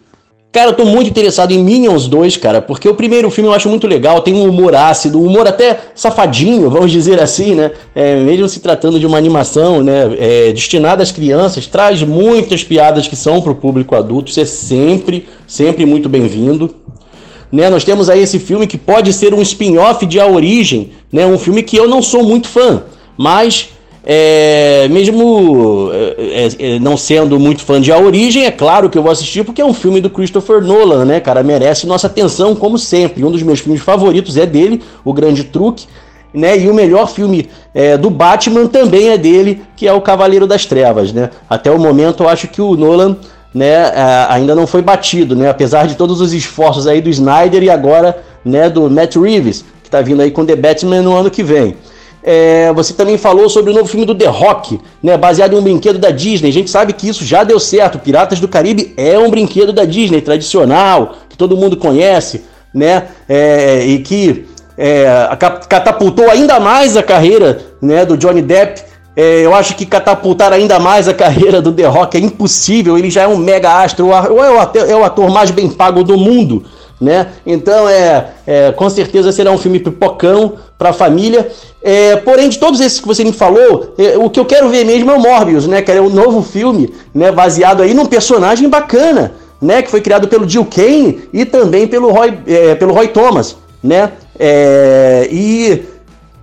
Cara, eu tô muito interessado em Minions 2, cara, porque o primeiro filme eu acho muito legal, tem um humor ácido, um humor até safadinho, vamos dizer assim, né? É, mesmo se tratando de uma animação, né, é, destinada às crianças, traz muitas piadas que são pro público adulto, isso é sempre, sempre muito bem-vindo. Né, nós temos aí esse filme que pode ser um spin-off de A Origem, né, um filme que eu não sou muito fã, mas é, mesmo é, é, não sendo muito fã de A Origem, é claro que eu vou assistir porque é um filme do Christopher Nolan, né, cara? Merece nossa atenção, como sempre. Um dos meus filmes favoritos é dele, O Grande Truque, né? E o melhor filme é, do Batman também é dele, que é O Cavaleiro das Trevas, né? Até o momento eu acho que o Nolan né, é, ainda não foi batido, né? Apesar de todos os esforços aí do Snyder e agora né, do Matt Reeves, que está vindo aí com The Batman no ano que vem. É, você também falou sobre o novo filme do The Rock, né, baseado em um brinquedo da Disney. A gente sabe que isso já deu certo. Piratas do Caribe é um brinquedo da Disney tradicional, que todo mundo conhece, né, é, e que é, catapultou ainda mais a carreira né, do Johnny Depp. É, eu acho que catapultar ainda mais a carreira do The Rock é impossível. Ele já é um mega astro, é o é o ator mais bem pago do mundo. Né? Então, é, é, com certeza será um filme pipocão para a família. É, porém, de todos esses que você me falou, é, o que eu quero ver mesmo é o Morbius, né? Que é o novo filme, né? Baseado aí num personagem bacana, né? Que foi criado pelo Jill Kane e também pelo Roy, é, pelo Roy Thomas, né? É, e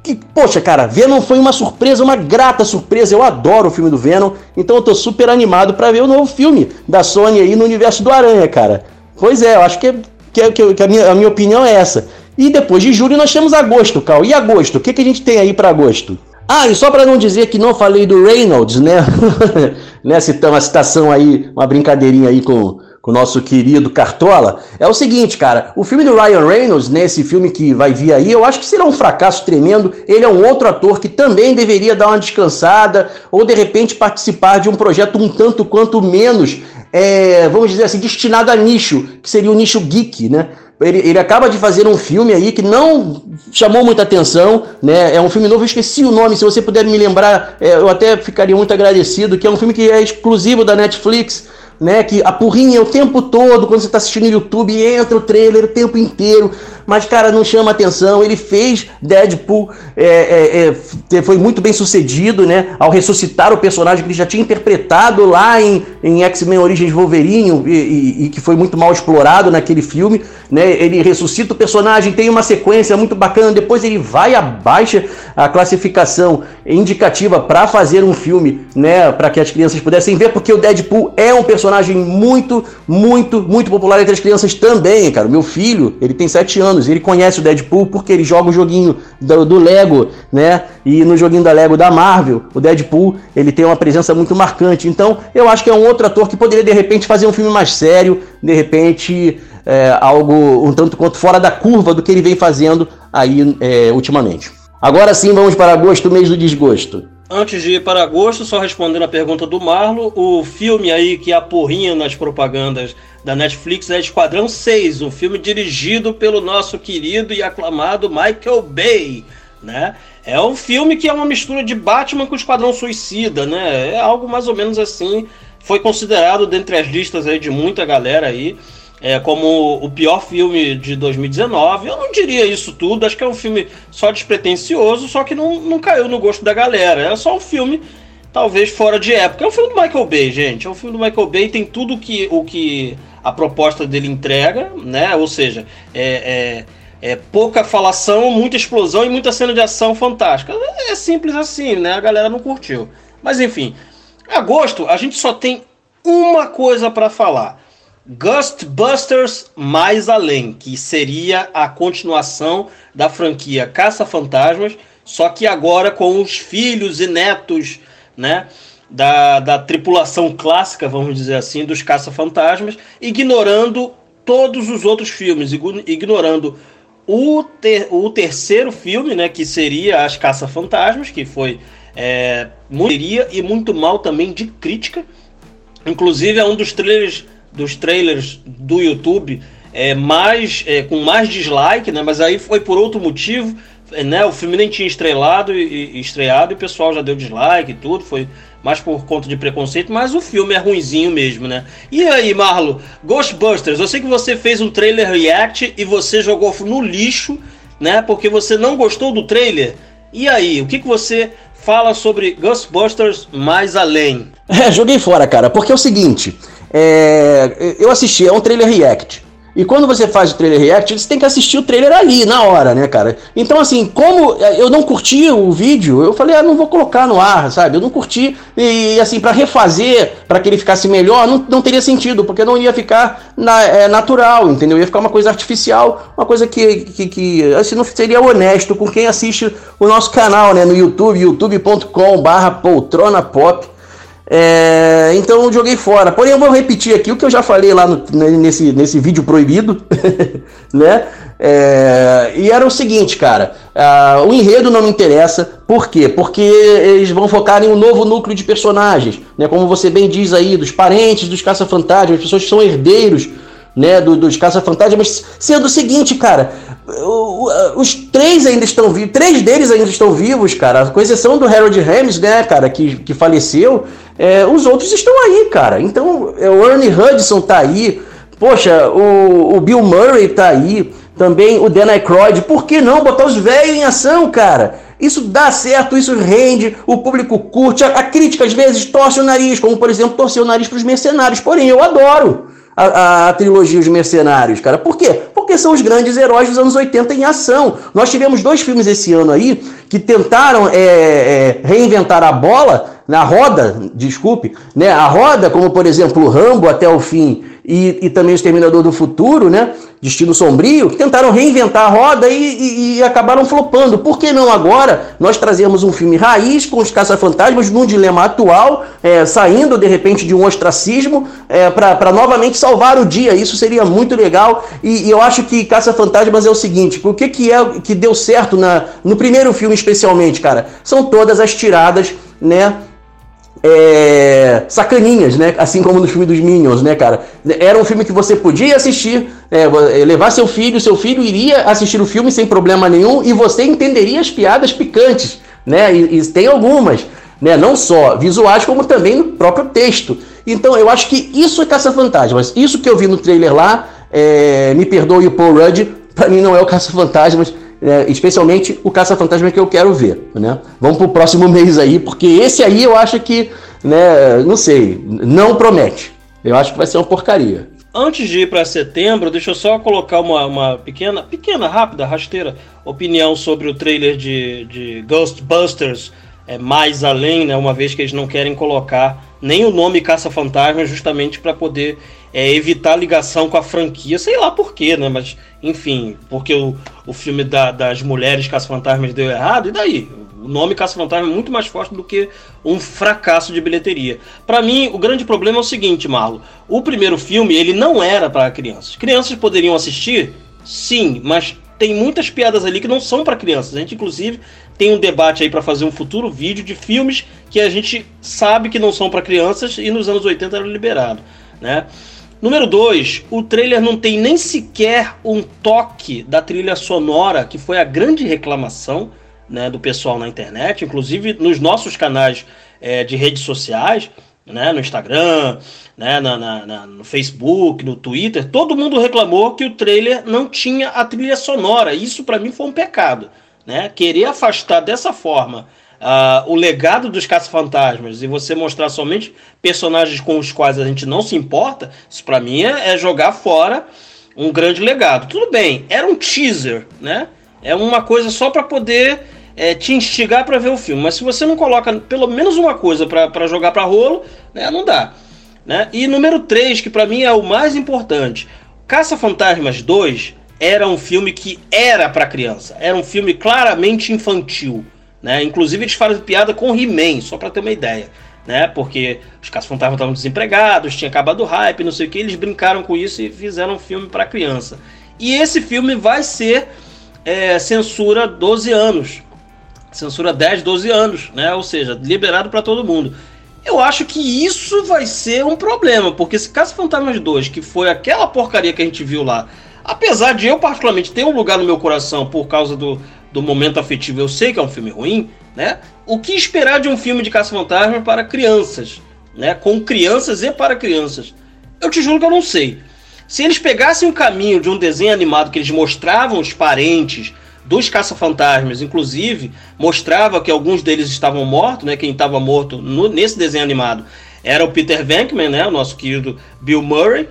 que, poxa, cara, Venom foi uma surpresa, uma grata surpresa. Eu adoro o filme do Venom, então eu tô super animado para ver o novo filme da Sony aí no universo do Aranha, cara. Pois é, eu acho que que, que, que a, minha, a minha opinião é essa. E depois de julho nós temos agosto, Cal. E agosto? O que, que a gente tem aí para agosto? Ah, e só para não dizer que não falei do Reynolds, né? [laughs] né? Uma citação aí, uma brincadeirinha aí com o nosso querido Cartola. É o seguinte, cara, o filme do Ryan Reynolds, né, esse filme que vai vir aí, eu acho que será um fracasso tremendo. Ele é um outro ator que também deveria dar uma descansada ou de repente participar de um projeto um tanto quanto menos é, vamos dizer assim, destinado a nicho, que seria o nicho geek, né? Ele, ele acaba de fazer um filme aí que não chamou muita atenção, né? É um filme novo, eu esqueci o nome, se você puder me lembrar, é, eu até ficaria muito agradecido, que é um filme que é exclusivo da Netflix, né? Que a porrinha o tempo todo, quando você está assistindo no YouTube, entra o trailer o tempo inteiro mas, cara, não chama atenção. Ele fez Deadpool, é, é, é, foi muito bem sucedido, né? Ao ressuscitar o personagem que ele já tinha interpretado lá em, em X-Men Origins Wolverine e, e, e, que foi muito mal explorado naquele filme, né? Ele ressuscita o personagem, tem uma sequência muito bacana, depois ele vai abaixa a classificação indicativa para fazer um filme, né? Para que as crianças pudessem ver, porque o Deadpool é um personagem muito, muito, muito popular entre as crianças também, cara. Meu filho, ele tem 7 anos. Ele conhece o Deadpool porque ele joga o joguinho do, do, Lego, né? E no joguinho da Lego da Marvel, o Deadpool, ele tem uma presença muito marcante. Então, eu acho que é um outro ator que poderia de repente fazer um filme mais sério, de repente é, algo um tanto quanto fora da curva do que ele vem fazendo aí é, ultimamente. Agora sim, vamos para agosto, mês do desgosto. Antes de ir para agosto, só respondendo a pergunta do Marlo, o filme aí que é a porrinha nas propagandas da Netflix é Esquadrão 6, um filme dirigido pelo nosso querido e aclamado Michael Bay, né? É um filme que é uma mistura de Batman com Esquadrão Suicida, né? É algo mais ou menos assim. Foi considerado dentre as listas aí de muita galera aí é, como o pior filme de 2019. Eu não diria isso tudo, acho que é um filme só despretensioso, só que não, não caiu no gosto da galera. É só um filme talvez fora de época. É um filme do Michael Bay, gente. É um filme do Michael Bay, tem tudo que, o que a proposta dele entrega, né? Ou seja, é, é, é pouca falação, muita explosão e muita cena de ação fantástica. É simples assim, né? A galera não curtiu. Mas enfim, agosto a gente só tem uma coisa para falar. Ghostbusters Mais Além, que seria a continuação da franquia Caça Fantasmas, só que agora com os filhos e netos, né? Da, da tripulação clássica, vamos dizer assim, dos caça-fantasmas, ignorando todos os outros filmes, ignorando o, ter, o terceiro filme, né, que seria As Caça-Fantasmas, que foi é, muito e muito mal também de crítica. Inclusive é um dos trailers, dos trailers do YouTube é, mais, é, com mais dislike, né, mas aí foi por outro motivo é, né, o filme nem tinha estrelado e, e, estreado e o pessoal já deu dislike e tudo, foi mais por conta de preconceito, mas o filme é ruinzinho mesmo, né? E aí, Marlo, Ghostbusters, eu sei que você fez um trailer react e você jogou no lixo, né? Porque você não gostou do trailer. E aí, o que, que você fala sobre Ghostbusters mais além? É, joguei fora, cara, porque é o seguinte, é, eu assisti, é um trailer react. E quando você faz o trailer react, você tem que assistir o trailer ali, na hora, né, cara? Então, assim, como eu não curti o vídeo, eu falei, ah, não vou colocar no ar, sabe? Eu não curti. E, assim, para refazer, para que ele ficasse melhor, não, não teria sentido, porque não ia ficar na, é, natural, entendeu? Ia ficar uma coisa artificial, uma coisa que, que, que, assim, não seria honesto com quem assiste o nosso canal, né, no YouTube, youtube.com/barra poltrona pop. É, então eu joguei fora. Porém, eu vou repetir aqui o que eu já falei lá no, nesse, nesse vídeo proibido, [laughs] né? É, e era o seguinte, cara. Uh, o enredo não me interessa. Por quê? Porque eles vão focar em um novo núcleo de personagens, né? Como você bem diz aí, dos parentes dos caça-fantasmas, pessoas que são herdeiros né, do, dos caça-fantasmas, sendo o seguinte, cara, os três ainda estão vivos, três deles ainda estão vivos, cara, com exceção do Harold Ramis, né, cara, que, que faleceu, é, os outros estão aí, cara. Então, é, o Ernie Hudson tá aí, poxa, o, o Bill Murray tá aí, também o Dan Aykroyd. Por que não botar os velhos em ação, cara? Isso dá certo, isso rende, o público curte. A, a crítica às vezes torce o nariz, como por exemplo torcer o nariz para os mercenários. Porém, eu adoro a, a, trilogia Os Mercenários, cara. Por quê? Porque são os grandes heróis dos anos 80 em ação. Nós tivemos dois filmes esse ano aí que tentaram é, é, reinventar a bola na roda, desculpe, né? A roda, como por exemplo Rambo até o fim e, e também o Exterminador do Futuro, né? Destino Sombrio, que tentaram reinventar a roda e, e, e, acabaram flopando. Por que não agora nós trazemos um filme raiz com os caça-fantasmas num dilema atual, é, saindo de repente de um ostracismo é, para novamente salvar o dia? Isso seria muito legal e, e eu acho que Caça-Fantasmas é o seguinte: o que, que é que deu certo na, no primeiro filme, especialmente, cara? São todas as tiradas, né? É, sacaninhas, né? Assim como no filme dos Minions, né, cara? Era um filme que você podia assistir, é, levar seu filho, seu filho iria assistir o filme sem problema nenhum e você entenderia as piadas picantes, né? E, e tem algumas, né? Não só visuais, como também no próprio texto. Então eu acho que isso é Caça-Fantasmas. Isso que eu vi no trailer lá, é, me perdoe o Paul Rudd, pra mim não é o Caça-Fantasmas é, especialmente o Caça-Fantasma que eu quero ver, né? Vamos pro próximo [laughs] mês aí, porque esse aí eu acho que, né, não sei, não promete. Eu acho que vai ser uma porcaria. Antes de ir para setembro, deixa eu só colocar uma, uma pequena, pequena, rápida, rasteira opinião sobre o trailer de, de Ghostbusters é, mais além, né? Uma vez que eles não querem colocar nem o nome Caça-Fantasma justamente para poder é, evitar ligação com a franquia, sei lá por quê, né? Mas, enfim, porque o, o filme da, das mulheres Caça-Fantasmas deu errado, e daí? O nome Caça-Fantasma é muito mais forte do que um fracasso de bilheteria. Para mim, o grande problema é o seguinte, Marlo. O primeiro filme, ele não era para crianças. Crianças poderiam assistir? Sim, mas tem muitas piadas ali que não são para crianças. A gente, inclusive, tem um debate aí para fazer um futuro vídeo de filmes que a gente sabe que não são para crianças e nos anos 80 era liberado, né? Número 2, o trailer não tem nem sequer um toque da trilha sonora, que foi a grande reclamação né, do pessoal na internet, inclusive nos nossos canais é, de redes sociais, né, no Instagram, né, na, na, na, no Facebook, no Twitter, todo mundo reclamou que o trailer não tinha a trilha sonora. Isso para mim foi um pecado. Né? Querer afastar dessa forma uh, o legado dos caça-fantasmas e você mostrar somente personagens com os quais a gente não se importa, isso para mim é, é jogar fora um grande legado. Tudo bem, era um teaser, né? É uma coisa só para poder é, te instigar para ver o filme. Mas se você não coloca pelo menos uma coisa para jogar para rolo, né, não dá. Né? E número 3, que para mim é o mais importante. Caça Fantasmas 2 era um filme que era para criança. Era um filme claramente infantil. Né? Inclusive eles fazem piada com He-Man, só para ter uma ideia. Né? Porque os caça-fantasmas estavam desempregados, tinha acabado o hype, não sei o que. Eles brincaram com isso e fizeram um filme para criança. E esse filme vai ser é, censura 12 anos. Censura 10, 12 anos, né? Ou seja, liberado para todo mundo. Eu acho que isso vai ser um problema, porque se Caça Fantasmas 2, que foi aquela porcaria que a gente viu lá, apesar de eu particularmente ter um lugar no meu coração por causa do, do momento afetivo, eu sei que é um filme ruim, né? O que esperar de um filme de Caça Fantasmas para crianças, né? Com crianças e para crianças? Eu te juro que eu não sei. Se eles pegassem o caminho de um desenho animado que eles mostravam os parentes dos caça-fantasmas, inclusive, mostrava que alguns deles estavam mortos, né? Quem estava morto no, nesse desenho animado era o Peter Venkman, né? O nosso querido Bill Murray.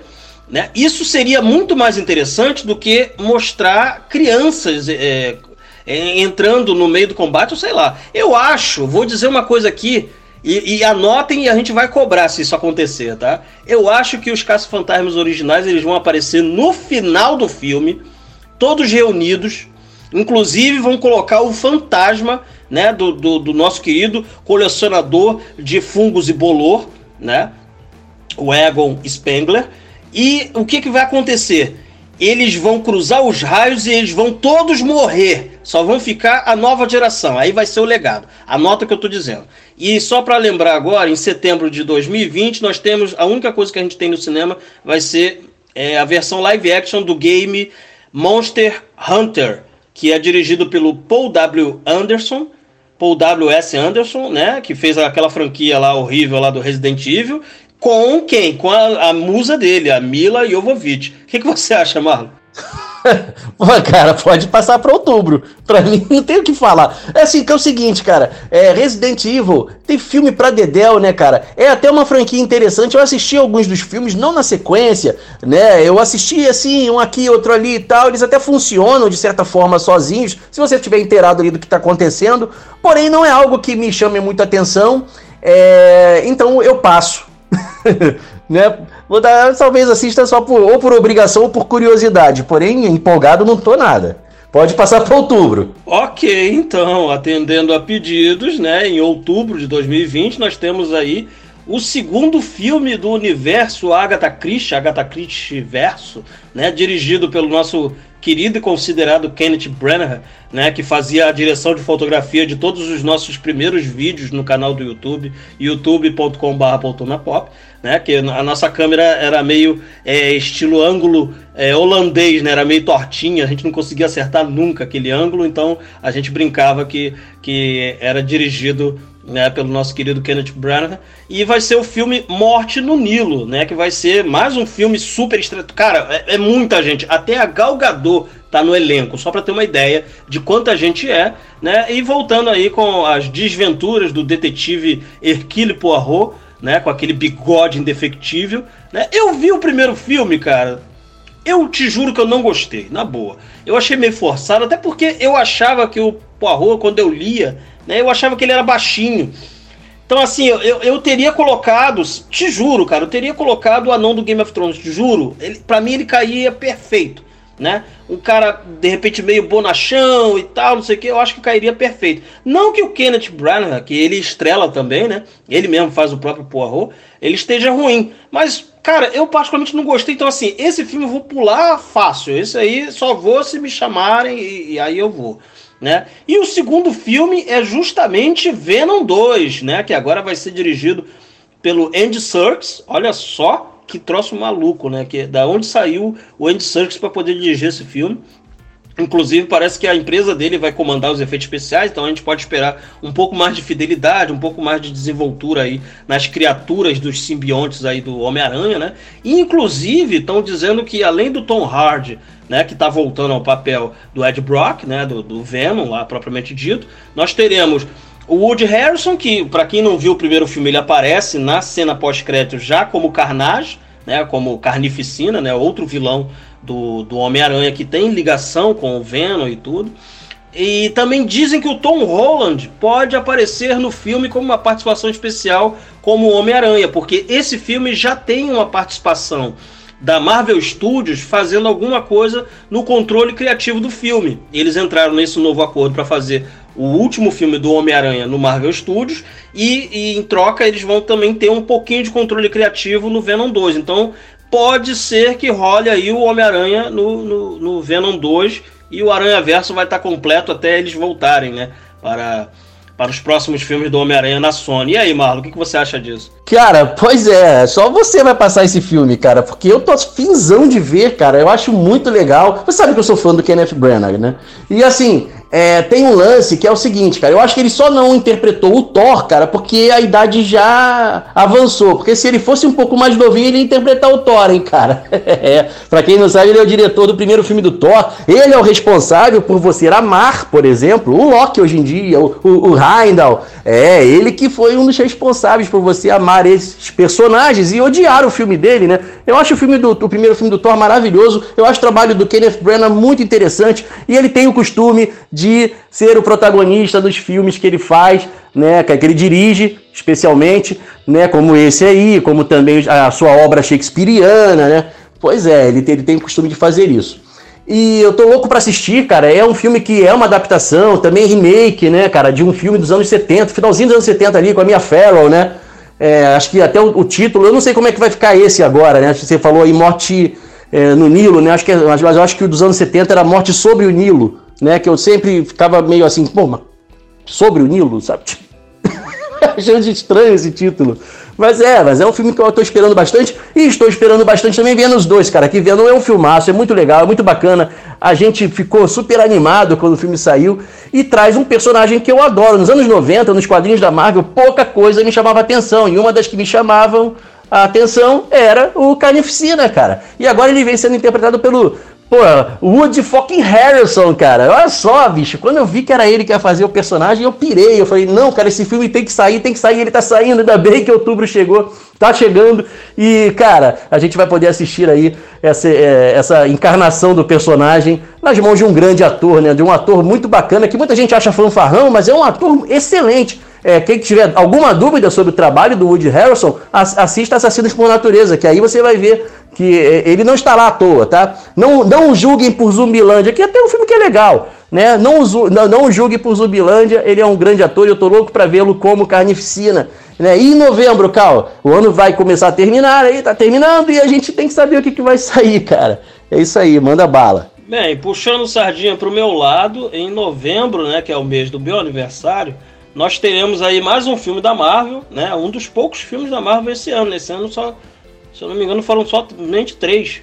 Né? Isso seria muito mais interessante do que mostrar crianças é, entrando no meio do combate, ou sei lá. Eu acho, vou dizer uma coisa aqui, e, e, anotem e a gente vai cobrar se isso acontecer, tá? Eu acho que os caça-fantasmas originais eles vão aparecer no final do filme, todos reunidos. Inclusive vão colocar o fantasma, né, do, do, do nosso querido colecionador de fungos e bolor, né, o Egon Spengler. E o que, que vai acontecer? Eles vão cruzar os raios e eles vão todos morrer. Só vão ficar a nova geração. Aí vai ser o legado. Anota o que eu estou dizendo. E só para lembrar agora, em setembro de 2020, nós temos. A única coisa que a gente tem no cinema vai ser é, a versão live action do game Monster Hunter, que é dirigido pelo Paul W. Anderson. Paul W. S. Anderson, né? Que fez aquela franquia lá horrível lá do Resident Evil. Com quem? Com a, a musa dele, a Mila Jovovich. O que, que você acha, Marlon? [laughs] Pô, cara, pode passar para outubro. Pra mim não tem o que falar. É assim, que é o seguinte, cara. É, Resident Evil tem filme pra Dedel, né, cara? É até uma franquia interessante. Eu assisti alguns dos filmes, não na sequência, né? Eu assisti assim, um aqui, outro ali e tal. Eles até funcionam de certa forma sozinhos, se você estiver inteirado ali do que tá acontecendo. Porém, não é algo que me chame muita atenção. É... Então eu passo. [laughs] né? Vou dar, talvez assista só por, ou por obrigação ou por curiosidade. Porém, empolgado não tô nada. Pode passar para outubro. Ok, então, atendendo a pedidos, né? Em outubro de 2020, nós temos aí o segundo filme do universo Agatha Christie, Agatha Christie verso, né? Dirigido pelo nosso querido e considerado Kenneth Branagh, né, que fazia a direção de fotografia de todos os nossos primeiros vídeos no canal do YouTube, youtube.com/poltonapop, né, que a nossa câmera era meio é, estilo ângulo é, holandês, né, era meio tortinha, a gente não conseguia acertar nunca aquele ângulo, então a gente brincava que, que era dirigido né, pelo nosso querido Kenneth Branagh, e vai ser o filme Morte no Nilo, né, que vai ser mais um filme super estreito. Cara, é, é, muita gente, até a Gal Gadot tá no elenco, só para ter uma ideia de quanta gente é, né? E voltando aí com as desventuras do detetive Hercule Poirot, né, com aquele bigode indefectível, né? Eu vi o primeiro filme, cara. Eu te juro que eu não gostei, na boa. Eu achei meio forçado, até porque eu achava que o Poirot, quando eu lia, né? Eu achava que ele era baixinho. Então, assim, eu, eu teria colocado, te juro, cara, eu teria colocado o anão do Game of Thrones, te juro. Ele, pra mim ele caía perfeito, né? Um cara, de repente, meio bonachão e tal, não sei o que, eu acho que cairia perfeito. Não que o Kenneth Branagh, que ele estrela também, né? Ele mesmo faz o próprio Poirot, ele esteja ruim. Mas, cara, eu particularmente não gostei. Então, assim, esse filme eu vou pular fácil. Esse aí só vou se me chamarem e, e aí eu vou. Né? E o segundo filme é justamente Venom 2, né? que agora vai ser dirigido pelo Andy Serkis. Olha só que troço maluco, né? Que da onde saiu o Andy Serkis para poder dirigir esse filme? Inclusive, parece que a empresa dele vai comandar os efeitos especiais, então a gente pode esperar um pouco mais de fidelidade, um pouco mais de desenvoltura aí nas criaturas dos simbiontes aí do Homem-Aranha, né? E, inclusive, estão dizendo que além do Tom Hardy né, que está voltando ao papel do Ed Brock, né, do, do Venom, lá propriamente dito. Nós teremos O Woody Harrison, que para quem não viu o primeiro filme, ele aparece na cena pós-crédito já como Carnage, né, como Carnificina, né, outro vilão do, do Homem-Aranha que tem ligação com o Venom e tudo. E também dizem que o Tom Holland pode aparecer no filme como uma participação especial como Homem-Aranha, porque esse filme já tem uma participação da Marvel Studios fazendo alguma coisa no controle criativo do filme. Eles entraram nesse novo acordo para fazer o último filme do Homem-Aranha no Marvel Studios e, e, em troca eles vão também ter um pouquinho de controle criativo no Venom 2. Então pode ser que role aí o Homem-Aranha no, no, no, Venom 2 e o Aranha Verso vai estar completo até eles voltarem, né? Para para os próximos filmes do Homem-Aranha na Sony. E aí, Marlon, o que, que você acha disso? Cara, pois é, só você vai passar esse filme, cara, porque eu tô finzão de ver, cara, eu acho muito legal. Você sabe que eu sou fã do Kenneth Branagh, né? E assim, é, tem um lance que é o seguinte, cara. Eu acho que ele só não interpretou o Thor, cara, porque a idade já avançou. Porque se ele fosse um pouco mais novinho, ele ia interpretar o Thor, hein, cara. [laughs] é, pra quem não sabe, ele é o diretor do primeiro filme do Thor. Ele é o responsável por você amar, por exemplo, o Loki hoje em dia, o, o, o. É, ele que foi um dos responsáveis por você amar esses personagens e odiar o filme dele, né? Eu acho o filme do o primeiro filme do Thor maravilhoso. Eu acho o trabalho do Kenneth Branagh muito interessante e ele tem o costume de ser o protagonista dos filmes que ele faz, né, que ele dirige, especialmente, né, como esse aí, como também a sua obra shakespeariana, né? Pois é, ele tem, ele tem o costume de fazer isso. E eu tô louco para assistir, cara. É um filme que é uma adaptação, também remake, né, cara, de um filme dos anos 70, finalzinho dos anos 70 ali, com a Mia Farrow, né? É, acho que até o, o, título, eu não sei como é que vai ficar esse agora, né? Você falou aí Morte é, no Nilo, né? Acho que, mas eu acho que o dos anos 70 era Morte sobre o Nilo né? Que eu sempre ficava meio assim, pô, sobre o Nilo, sabe? [laughs] Achando estranho esse título. Mas é, mas é um filme que eu estou esperando bastante e estou esperando bastante também vendo os dois, cara. Que vendo é um filmaço, é muito legal, é muito bacana. A gente ficou super animado quando o filme saiu e traz um personagem que eu adoro. Nos anos 90, nos quadrinhos da Marvel, pouca coisa me chamava atenção. E uma das que me chamavam a atenção era o Carnificina, cara. E agora ele vem sendo interpretado pelo Pô, Woody fucking Harrison, cara. Olha só, bicho. Quando eu vi que era ele que ia fazer o personagem, eu pirei. Eu falei, não, cara, esse filme tem que sair, tem que sair. Ele tá saindo, ainda bem que outubro chegou, tá chegando. E, cara, a gente vai poder assistir aí essa, é, essa encarnação do personagem nas mãos de um grande ator, né? De um ator muito bacana, que muita gente acha fanfarrão, mas é um ator excelente. É, quem tiver alguma dúvida sobre o trabalho do Woody Harrelson, assista Assassinos por Natureza, que aí você vai ver que é, ele não está lá à toa, tá? Não, não julguem por Zumbilândia, que é até um filme que é legal, né? Não, não, não julguem por Zumbilândia, ele é um grande ator e eu tô louco para vê-lo como Carnificina. Né? E em novembro, Cal, o ano vai começar a terminar, aí tá terminando e a gente tem que saber o que, que vai sair, [laughs] cara. É isso aí, manda bala. Bem, puxando sardinha pro meu lado, em novembro, né, que é o mês do meu aniversário, nós teremos aí mais um filme da Marvel, né? Um dos poucos filmes da Marvel esse ano. Esse ano só se eu não me engano, foram somente três.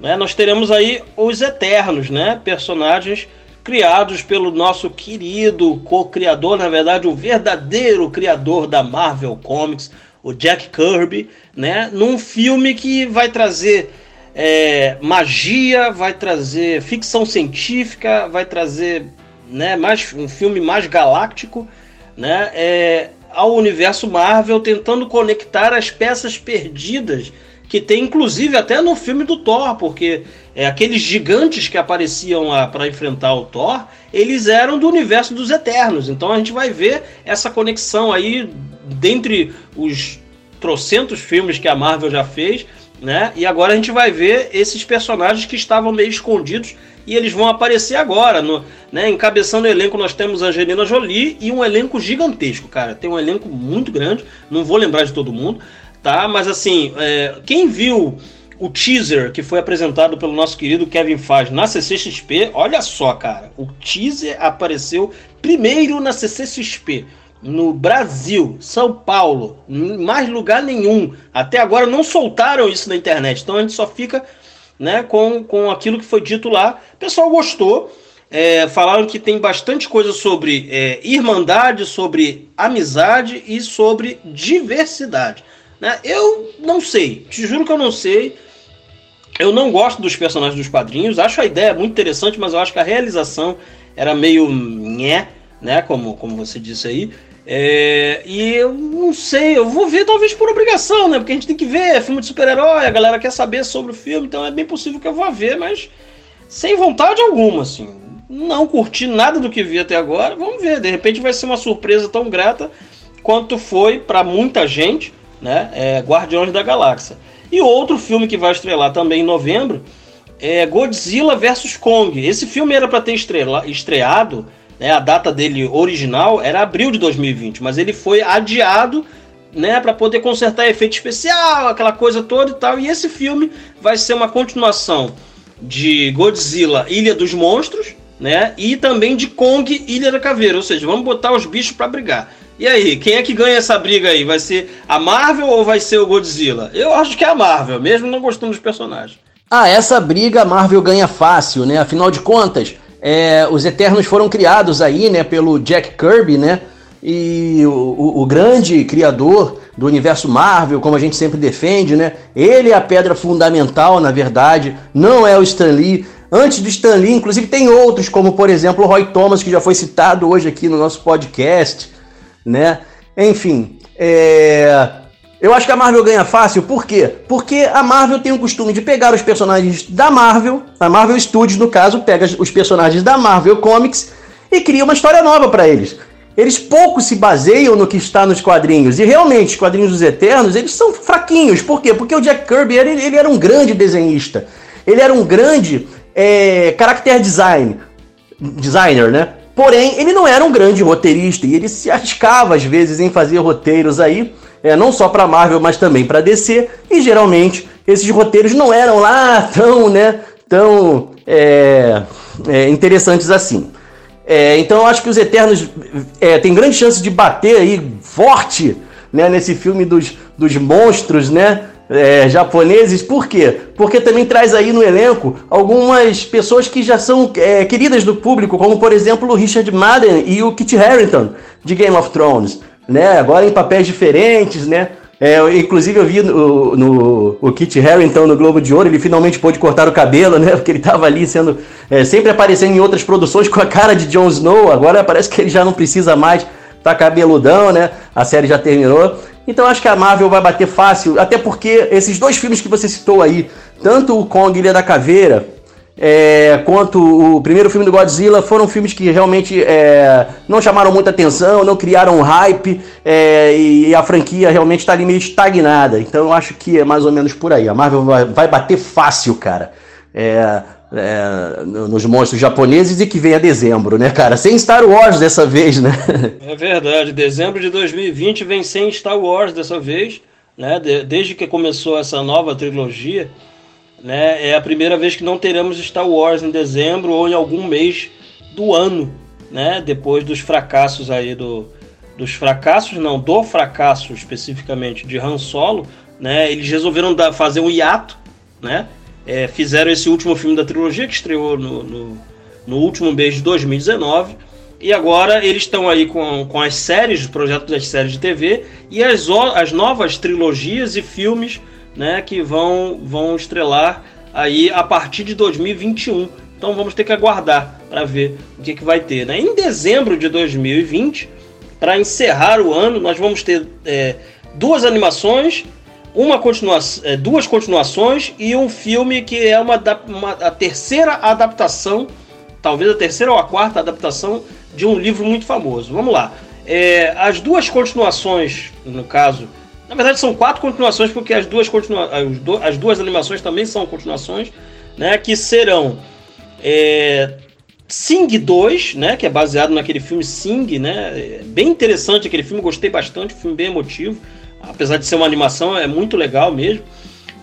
Né? Nós teremos aí os Eternos, né? Personagens criados pelo nosso querido co-criador, na verdade, o verdadeiro criador da Marvel Comics, o Jack Kirby, né? Num filme que vai trazer é, magia, vai trazer ficção científica, vai trazer né, mais, um filme mais galáctico, né? É, ao universo Marvel, tentando conectar as peças perdidas que tem inclusive até no filme do Thor, porque é, aqueles gigantes que apareciam lá para enfrentar o Thor, eles eram do universo dos Eternos. Então a gente vai ver essa conexão aí dentre os trocentos filmes que a Marvel já fez, né? E agora a gente vai ver esses personagens que estavam meio escondidos e eles vão aparecer agora. No, né, encabeçando o elenco, nós temos Angelina Jolie e um elenco gigantesco, cara. Tem um elenco muito grande, não vou lembrar de todo mundo tá? Mas assim, é, quem viu o teaser que foi apresentado pelo nosso querido Kevin Faz na CCXP, olha só, cara, o teaser apareceu primeiro na CCXP. No Brasil, São Paulo, em mais lugar nenhum. Até agora não soltaram isso na internet. Então a gente só fica né, com, com aquilo que foi dito lá. O pessoal gostou. É, falaram que tem bastante coisa sobre é, irmandade, sobre amizade e sobre diversidade. Né? Eu não sei, te juro que eu não sei. Eu não gosto dos personagens dos quadrinhos, acho a ideia muito interessante, mas eu acho que a realização era meio nhé, né? Como, como você disse aí. É, e eu não sei, eu vou ver talvez por obrigação, né? Porque a gente tem que ver, é filme de super-herói, a galera quer saber sobre o filme, então é bem possível que eu vá ver, mas sem vontade alguma, assim. Não curti nada do que vi até agora, vamos ver, de repente vai ser uma surpresa tão grata quanto foi para muita gente, né? É Guardiões da Galáxia. E outro filme que vai estrelar também em novembro é Godzilla vs Kong. Esse filme era para ter estrela, estreado né, a data dele original era abril de 2020, mas ele foi adiado né, para poder consertar efeito especial, aquela coisa toda e tal. E esse filme vai ser uma continuação de Godzilla Ilha dos Monstros, né, e também de Kong Ilha da Caveira, ou seja, vamos botar os bichos para brigar. E aí, quem é que ganha essa briga aí? Vai ser a Marvel ou vai ser o Godzilla? Eu acho que é a Marvel, mesmo não gostando dos personagens. Ah, essa briga a Marvel ganha fácil, né? Afinal de contas, é, os Eternos foram criados aí, né, pelo Jack Kirby, né? E o, o, o, grande criador do universo Marvel, como a gente sempre defende, né? Ele é a pedra fundamental, na verdade, não é o Stan Lee. Antes do Stan Lee, inclusive, tem outros, como por exemplo o Roy Thomas, que já foi citado hoje aqui no nosso podcast, né? Enfim, é... Eu acho que a Marvel ganha fácil, por quê? Porque a Marvel tem o costume de pegar os personagens da Marvel, a Marvel Studios, no caso, pega os personagens da Marvel Comics e cria uma história nova para eles. Eles pouco se baseiam no que está nos quadrinhos. E realmente, os quadrinhos dos Eternos, eles são fraquinhos. Por quê? Porque o Jack Kirby, ele, ele era um grande desenhista. Ele era um grande é, character design, designer, né? Porém, ele não era um grande roteirista. E ele se arriscava, às vezes, em fazer roteiros aí é, não só para Marvel, mas também para DC, e geralmente esses roteiros não eram lá tão, né, tão é, é, interessantes assim. É, então eu acho que os Eternos é, tem grande chance de bater aí forte né, nesse filme dos, dos monstros, né? É, japoneses, por quê? Porque também traz aí no elenco algumas pessoas que já são é, queridas do público, como por exemplo o Richard Madden e o Kit Harington de Game of Thrones né? Agora em papéis diferentes, né? É, inclusive eu vi no, no, o Kit Harington no Globo de Ouro, ele finalmente pôde cortar o cabelo, né? [laughs] Porque ele estava ali sendo é, sempre aparecendo em outras produções com a cara de Jon Snow. Agora parece que ele já não precisa mais, tá cabeludão, né? A série já terminou. Então acho que a Marvel vai bater fácil, até porque esses dois filmes que você citou aí, tanto o Kong Ilha da Caveira é, quanto o primeiro filme do Godzilla, foram filmes que realmente é, não chamaram muita atenção, não criaram hype é, e, a franquia realmente está ali meio estagnada. Então eu acho que é mais ou menos por aí. A Marvel vai, vai bater fácil, cara. É, é, nos monstros japoneses e que vem a dezembro, né, cara? Sem Star Wars dessa vez, né? É verdade. Dezembro de 2020 vem sem Star Wars dessa vez, né? desde que começou essa nova trilogia. Né? É a primeira vez que não teremos Star Wars em dezembro ou em algum mês do ano, né? Depois dos fracassos aí do dos fracassos, não, do fracasso especificamente de Han Solo, né? Eles resolveram dar, fazer um hiato, né? É, fizeram esse último filme da trilogia que estreou no, no, no último mês de 2019 e agora eles estão aí com, com as séries, os projetos das séries de TV e as, as novas trilogias e filmes né, que vão, vão estrelar aí a partir de 2021. Então vamos ter que aguardar para ver o que, que vai ter. Né? Em dezembro de 2020, para encerrar o ano, nós vamos ter é, duas animações, uma continua é, duas continuações e um filme que é uma, uma, a terceira adaptação, talvez a terceira ou a quarta adaptação de um livro muito famoso. Vamos lá. É, as duas continuações, no caso, na verdade, são quatro continuações, porque as duas, continua as duas animações também são continuações, né? Que serão é, Sing 2, né? Que é baseado naquele filme Sing, né? É bem interessante aquele filme, gostei bastante, filme bem emotivo. Apesar de ser uma animação, é muito legal mesmo,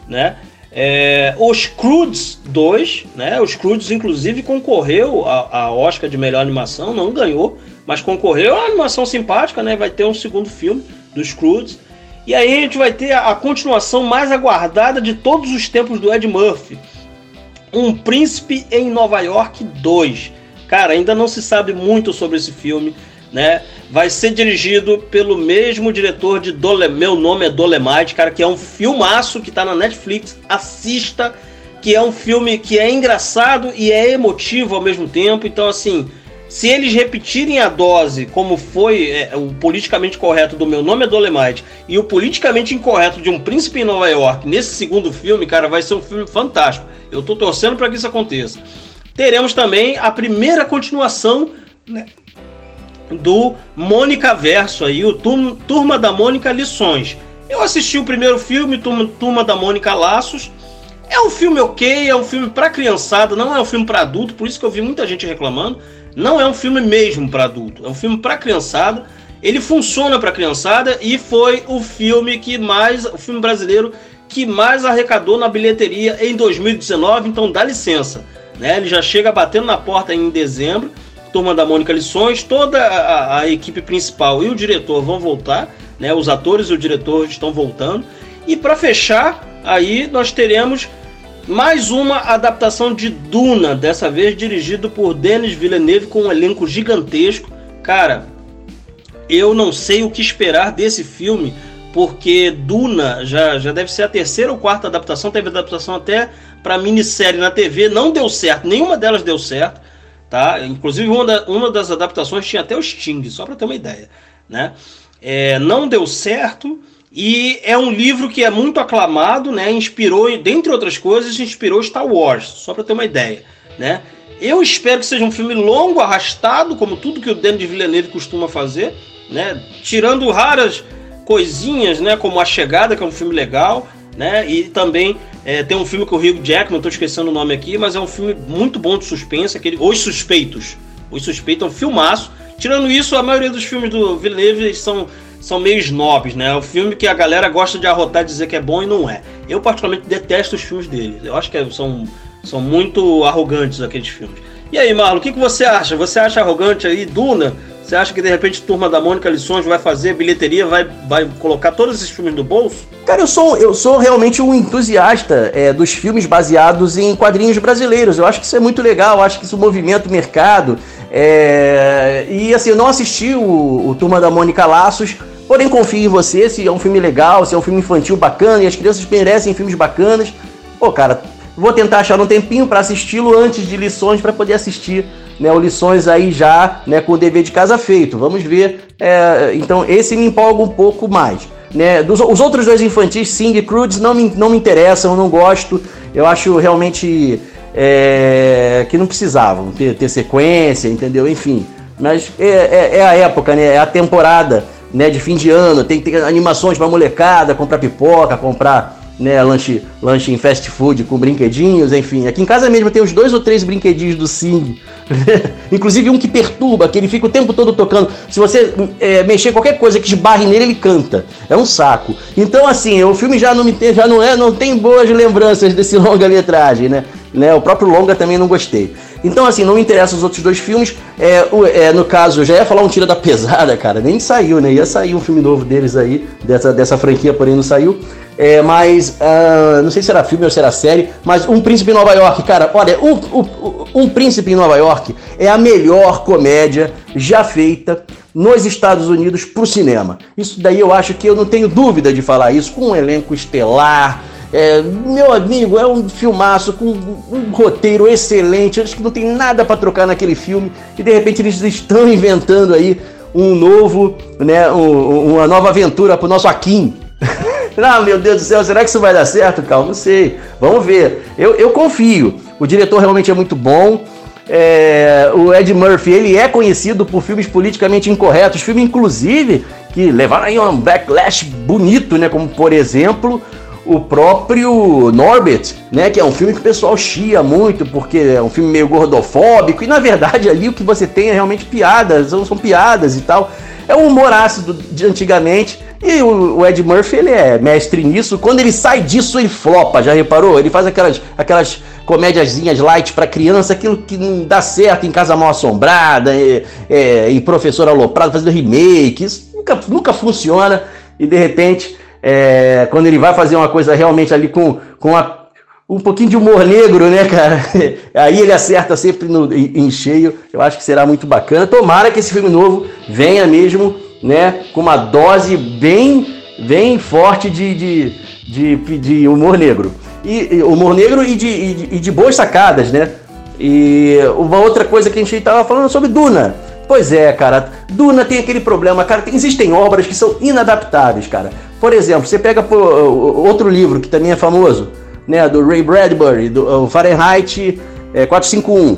né? É, os Croods 2, né? Os Croods, inclusive, concorreu a, a Oscar de melhor animação, não ganhou, mas concorreu. É uma animação simpática, né? Vai ter um segundo filme dos Croods. E aí a gente vai ter a, continuação mais aguardada de todos os tempos do Ed Murphy. Um Príncipe em Nova York 2. Cara, ainda não se sabe muito sobre esse filme, né? Vai ser dirigido pelo mesmo diretor de Dole... Meu Nome é Dolemite, cara, que é um filmaço que tá na Netflix. Assista, que é um filme que é engraçado e é emotivo ao mesmo tempo. Então, assim, se eles repetirem a dose, como foi é, o politicamente correto do Meu Nome é Dolemite e o politicamente incorreto de Um Príncipe em Nova York nesse segundo filme, cara, vai ser um filme fantástico. Eu tô torcendo para que isso aconteça. Teremos também a primeira continuação né, do Mônica Verso aí, o Turma da Mônica Lições. Eu assisti o primeiro filme, Turma, Turma da Mônica Laços. É um filme ok, é um filme para criançada, não é um filme para adulto, por isso que eu vi muita gente reclamando. Não é um filme mesmo para adulto, é um filme para criançada. Ele funciona para criançada e foi o filme que mais, o filme brasileiro que mais arrecadou na bilheteria em 2019, então dá licença. Né? Ele já chega batendo na porta em dezembro. Turma da Mônica Lições, toda a, a equipe principal e o diretor vão voltar né? Os atores e o diretor estão voltando. E para fechar, aí nós teremos mais uma adaptação de Duna, dessa vez dirigido por Denis Villeneuve com um elenco gigantesco. Cara, eu não sei o que esperar desse filme, porque Duna já, já deve ser a terceira ou quarta adaptação, teve adaptação até para minissérie na TV, não deu certo, nenhuma delas deu certo, tá? Inclusive uma, da, uma das adaptações tinha até o Sting, só para ter uma ideia, né? é, não deu certo e é um livro que é muito aclamado, né? Inspirou, dentre outras coisas, inspirou Star Wars, só para ter uma ideia, né? Eu espero que seja um filme longo, arrastado, como tudo que o Denis Villeneuve costuma fazer, né? Tirando raras coisinhas, né? Como A Chegada, que é um filme legal, né? E também é, tem um filme com o Hugh Jackman, estou esquecendo o nome aqui, mas é um filme muito bom de suspense, aquele Os Suspeitos. Os Suspeitos é um filmaço Tirando isso, a maioria dos filmes do Villeneuve são, são meio snobs, né? É o filme que a galera gosta de arrotar e dizer que é bom e não é. Eu, particularmente, detesto os filmes dele. Eu acho que são, são muito arrogantes aqueles filmes. E aí, Marlon, o que, que você acha? Você acha arrogante aí, Duna? Você acha que de repente Turma da Mônica Lições vai fazer bilheteria, vai, vai colocar todos esses filmes no bolso? Cara, eu sou, eu sou realmente um entusiasta é, dos filmes baseados em quadrinhos brasileiros. Eu acho que isso é muito legal, eu acho que isso movimenta o mercado. É, e assim, eu não assisti o, o Turma da Mônica Laços, porém confio em você, se é um filme legal, se é um filme infantil bacana e as crianças merecem filmes bacanas. Pô, cara, vou tentar achar um tempinho para assisti-lo antes de lições para poder assistir, né, o lições aí já, né, com o dever de casa feito. Vamos ver. É, então esse me empolga um pouco mais. Né? Dos, os outros dois infantis, Sing e Crudes, não me, não me interessam, não gosto. Eu acho realmente é, que não precisavam ter, ter, sequência, entendeu? Enfim, mas é, é, é, a época, né? É a temporada né, de fim de ano, tem que ter animações para molecada, comprar pipoca, comprar né, lanche, lanche em fast food com brinquedinhos, enfim. Aqui em casa mesmo tem uns dois ou três brinquedinhos do Sing. [laughs] Inclusive um que perturba, que ele fica o tempo todo tocando. Se você é, mexer qualquer coisa que esbarre nele, ele canta. É um saco. Então, assim, o filme já não me tem, já não é, não tem boas lembranças desse [laughs] longa-metragem, né? né? O próprio longa também não gostei. Então, assim, não me interessam os outros dois filmes. É, é, no caso, eu já ia falar um Tira da Pesada, cara. Nem saiu, né? Ia sair um filme novo deles aí, dessa, dessa franquia, porém não saiu. É, mas uh, não sei se era filme ou se era série, mas Um Príncipe em Nova York, cara, olha, um, um, um Príncipe em Nova York é a melhor comédia já feita nos Estados Unidos pro cinema. Isso daí eu acho que eu não tenho dúvida de falar isso, com um elenco estelar. É, meu amigo, é um filmaço com um roteiro excelente. Acho que não tem nada para trocar naquele filme. E de repente eles estão inventando aí um novo, né, um, uma nova aventura pro nosso Akin. [laughs] Ah, meu Deus do céu, será que isso vai dar certo, Cal? Não sei. Vamos ver. Eu, eu confio. O diretor realmente é muito bom. É, o Ed Murphy, ele é conhecido por filmes politicamente incorretos, filmes inclusive que levaram aí um backlash bonito, né? Como por exemplo o próprio Norbit, né? Que é um filme que o pessoal chia muito porque é um filme meio gordofóbico e na verdade ali o que você tem é realmente piadas, são, são piadas e tal. É um humor ácido de antigamente e o, o, Ed Murphy, ele é mestre nisso. Quando ele sai disso, ele flopa, já reparou? Ele faz aquelas, aquelas comédiazinhas light para criança, aquilo que não dá certo em Casa Mal Assombrada, e, é, e Professor Aloprado fazendo remake. Isso nunca, nunca funciona. E de repente, é, quando ele vai fazer uma coisa realmente ali com, com a, um pouquinho de humor negro, né, cara? [laughs] Aí ele acerta sempre no, em, cheio. Eu acho que será muito bacana. Tomara que esse filme novo venha mesmo né, com uma dose bem, bem forte de, de, de, de humor negro. E, humor negro e de, e de, e de boas sacadas, né? E uma outra coisa que a gente estava falando sobre Duna. Pois é, cara, Duna tem aquele problema, cara, existem obras que são inadaptáveis, cara. Por exemplo, você pega pô, outro livro que também é famoso, né, do Ray Bradbury, do Fahrenheit é, 451.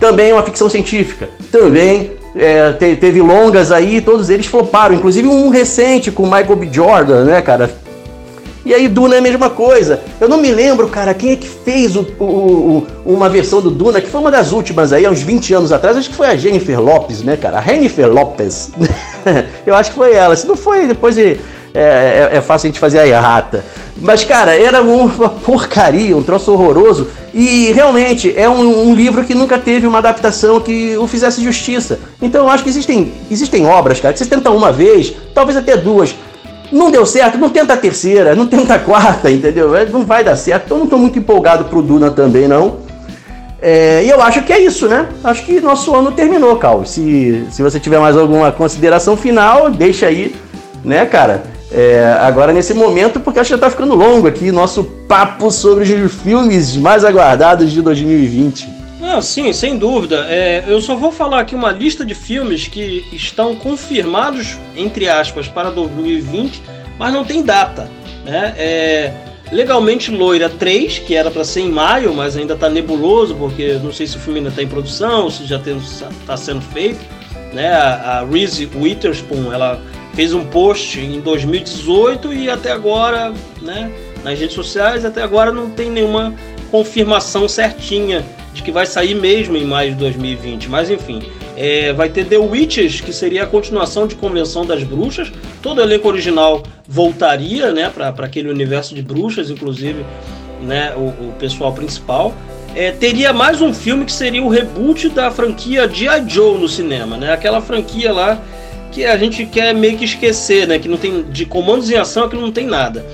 Também é uma ficção científica. Também é, te, teve longas aí, todos eles floparam, inclusive um recente com Michael B. Jordan, né, cara? E aí Duna é a mesma coisa. Eu não me lembro, cara, quem é que fez o, o, o, uma versão do Duna, que foi uma das últimas aí, há uns 20 anos atrás, acho que foi a Jennifer Lopes, né, cara? A Jennifer Lopes. [laughs] Eu acho que foi ela. Se não foi, depois de, é, é, é, fácil a gente fazer a errata. Mas, cara, era [laughs] uma porcaria, um troço horroroso. E realmente é um, um, livro que nunca teve uma adaptação que o fizesse justiça. Então eu acho que existem, existem obras, cara, que você tenta uma vez, talvez até duas. Não deu certo, não tenta a terceira, não tenta a quarta, entendeu? É, não vai dar certo. Então não estou muito empolgado pro Duna também, não. É, e eu acho que é isso, né? Acho que nosso ano terminou, Cal. Se, se você tiver mais alguma consideração final, deixa aí, né, cara? É, agora nesse momento, porque acho que já tá ficando longo aqui nosso papo sobre os filmes mais aguardados de 2020. Ah, sim, sem dúvida. É, eu só vou falar aqui uma lista de filmes que estão confirmados, entre aspas, para 2020, mas não tem data. Né? É, Legalmente Loira 3, que era para ser em maio, mas ainda está nebuloso, porque não sei se o filme ainda está em produção, se já está sendo feito. Né? A, a Reese Witherspoon, ela fez um post em 2018 e até agora, né, nas redes sociais, até agora não tem nenhuma confirmação certinha de que vai sair mesmo em maio de 2020. Mas enfim, é, vai ter The Witches, que seria a continuação de Convenção das Bruxas. Todo elenco original voltaria né, para aquele universo de bruxas, inclusive né, o, o pessoal principal. É, teria mais um filme que seria o reboot da franquia G.I. Joe no cinema, né? Aquela franquia lá que a gente quer meio que esquecer, né? Que não tem de comandos em ação, que não tem nada.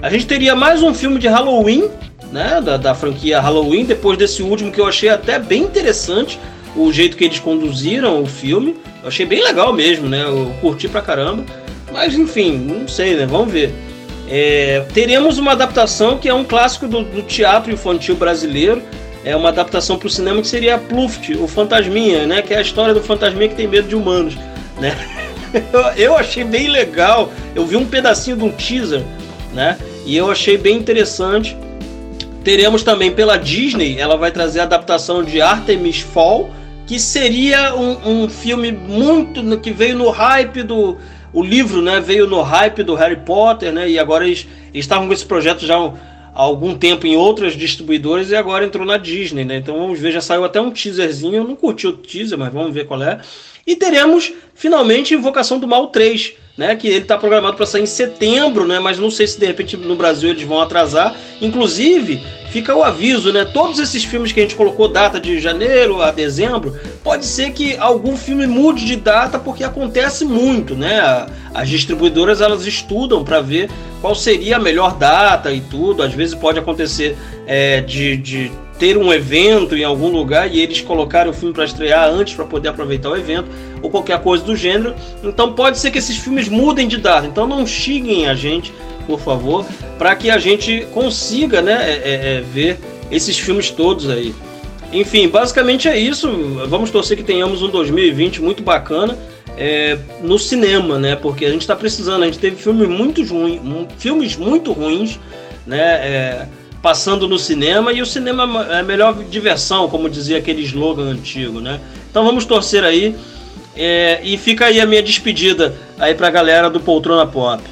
A gente teria mais um filme de Halloween, né? Da, da franquia Halloween, depois desse último que eu achei até bem interessante o jeito que eles conduziram o filme. Eu achei bem legal mesmo, né? Eu curti pra caramba. Mas enfim, não sei, né? Vamos ver. É, teremos uma adaptação que é um clássico do, do teatro infantil brasileiro. É uma adaptação para o cinema que seria Pluft, o Fantasminha, né? Que é a história do fantasminha que tem medo de humanos, né? [laughs] eu achei bem legal. Eu vi um pedacinho de um teaser, né? E eu achei bem interessante. Teremos também pela Disney, ela vai trazer a adaptação de Artemis Fall, que seria um, um filme muito que veio no hype do o livro, né? Veio no hype do Harry Potter, né? E agora eles, eles estavam com esse projeto já há algum tempo em outras distribuidoras e agora entrou na Disney, né? Então vamos ver, já saiu até um teaserzinho. Eu não curti o teaser, mas vamos ver qual é. E teremos finalmente Invocação do Mal 3, né? Que ele está programado para sair em setembro, né? Mas não sei se de repente no Brasil eles vão atrasar. Inclusive, fica o aviso, né? Todos esses filmes que a gente colocou data de janeiro a dezembro, pode ser que algum filme mude de data porque acontece muito, né? As distribuidoras elas estudam para ver qual seria a melhor data e tudo. Às vezes pode acontecer é, de, de ter um evento em algum lugar e eles colocarem o filme para estrear antes para poder aproveitar o evento ou qualquer coisa do gênero. Então pode ser que esses filmes mudem de data. Então não xinguem a gente, por favor, para que a gente consiga né, é, é, é, ver esses filmes todos aí. Enfim, basicamente é isso. Vamos torcer que tenhamos um 2020 muito bacana. É, no cinema, né? Porque a gente está precisando. A gente teve filmes muito ruins, filmes muito ruins, né? Passando no cinema e o cinema é a melhor diversão, como dizia aquele slogan antigo, né? Então vamos torcer aí é, e fica aí a minha despedida aí pra galera do Poltrona Pop.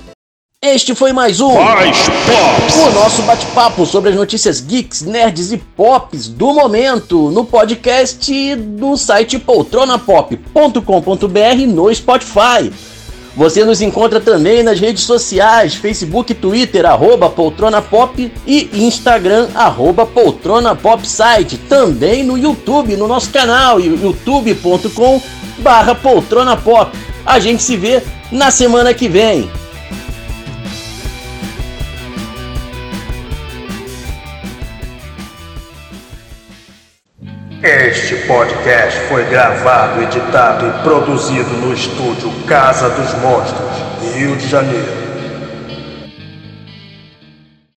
Este foi mais um o nosso bate-papo sobre as notícias geeks, nerds e pops do momento no podcast do site poltronapop.com.br no Spotify. Você nos encontra também nas redes sociais, Facebook Twitter, arroba Poltrona Pop e Instagram, arroba Poltrona Pop Site. Também no YouTube, no nosso canal, youtube.com barra Poltrona Pop. A gente se vê na semana que vem. Este podcast foi gravado, editado e produzido no estúdio Casa dos Monstros, Rio de Janeiro.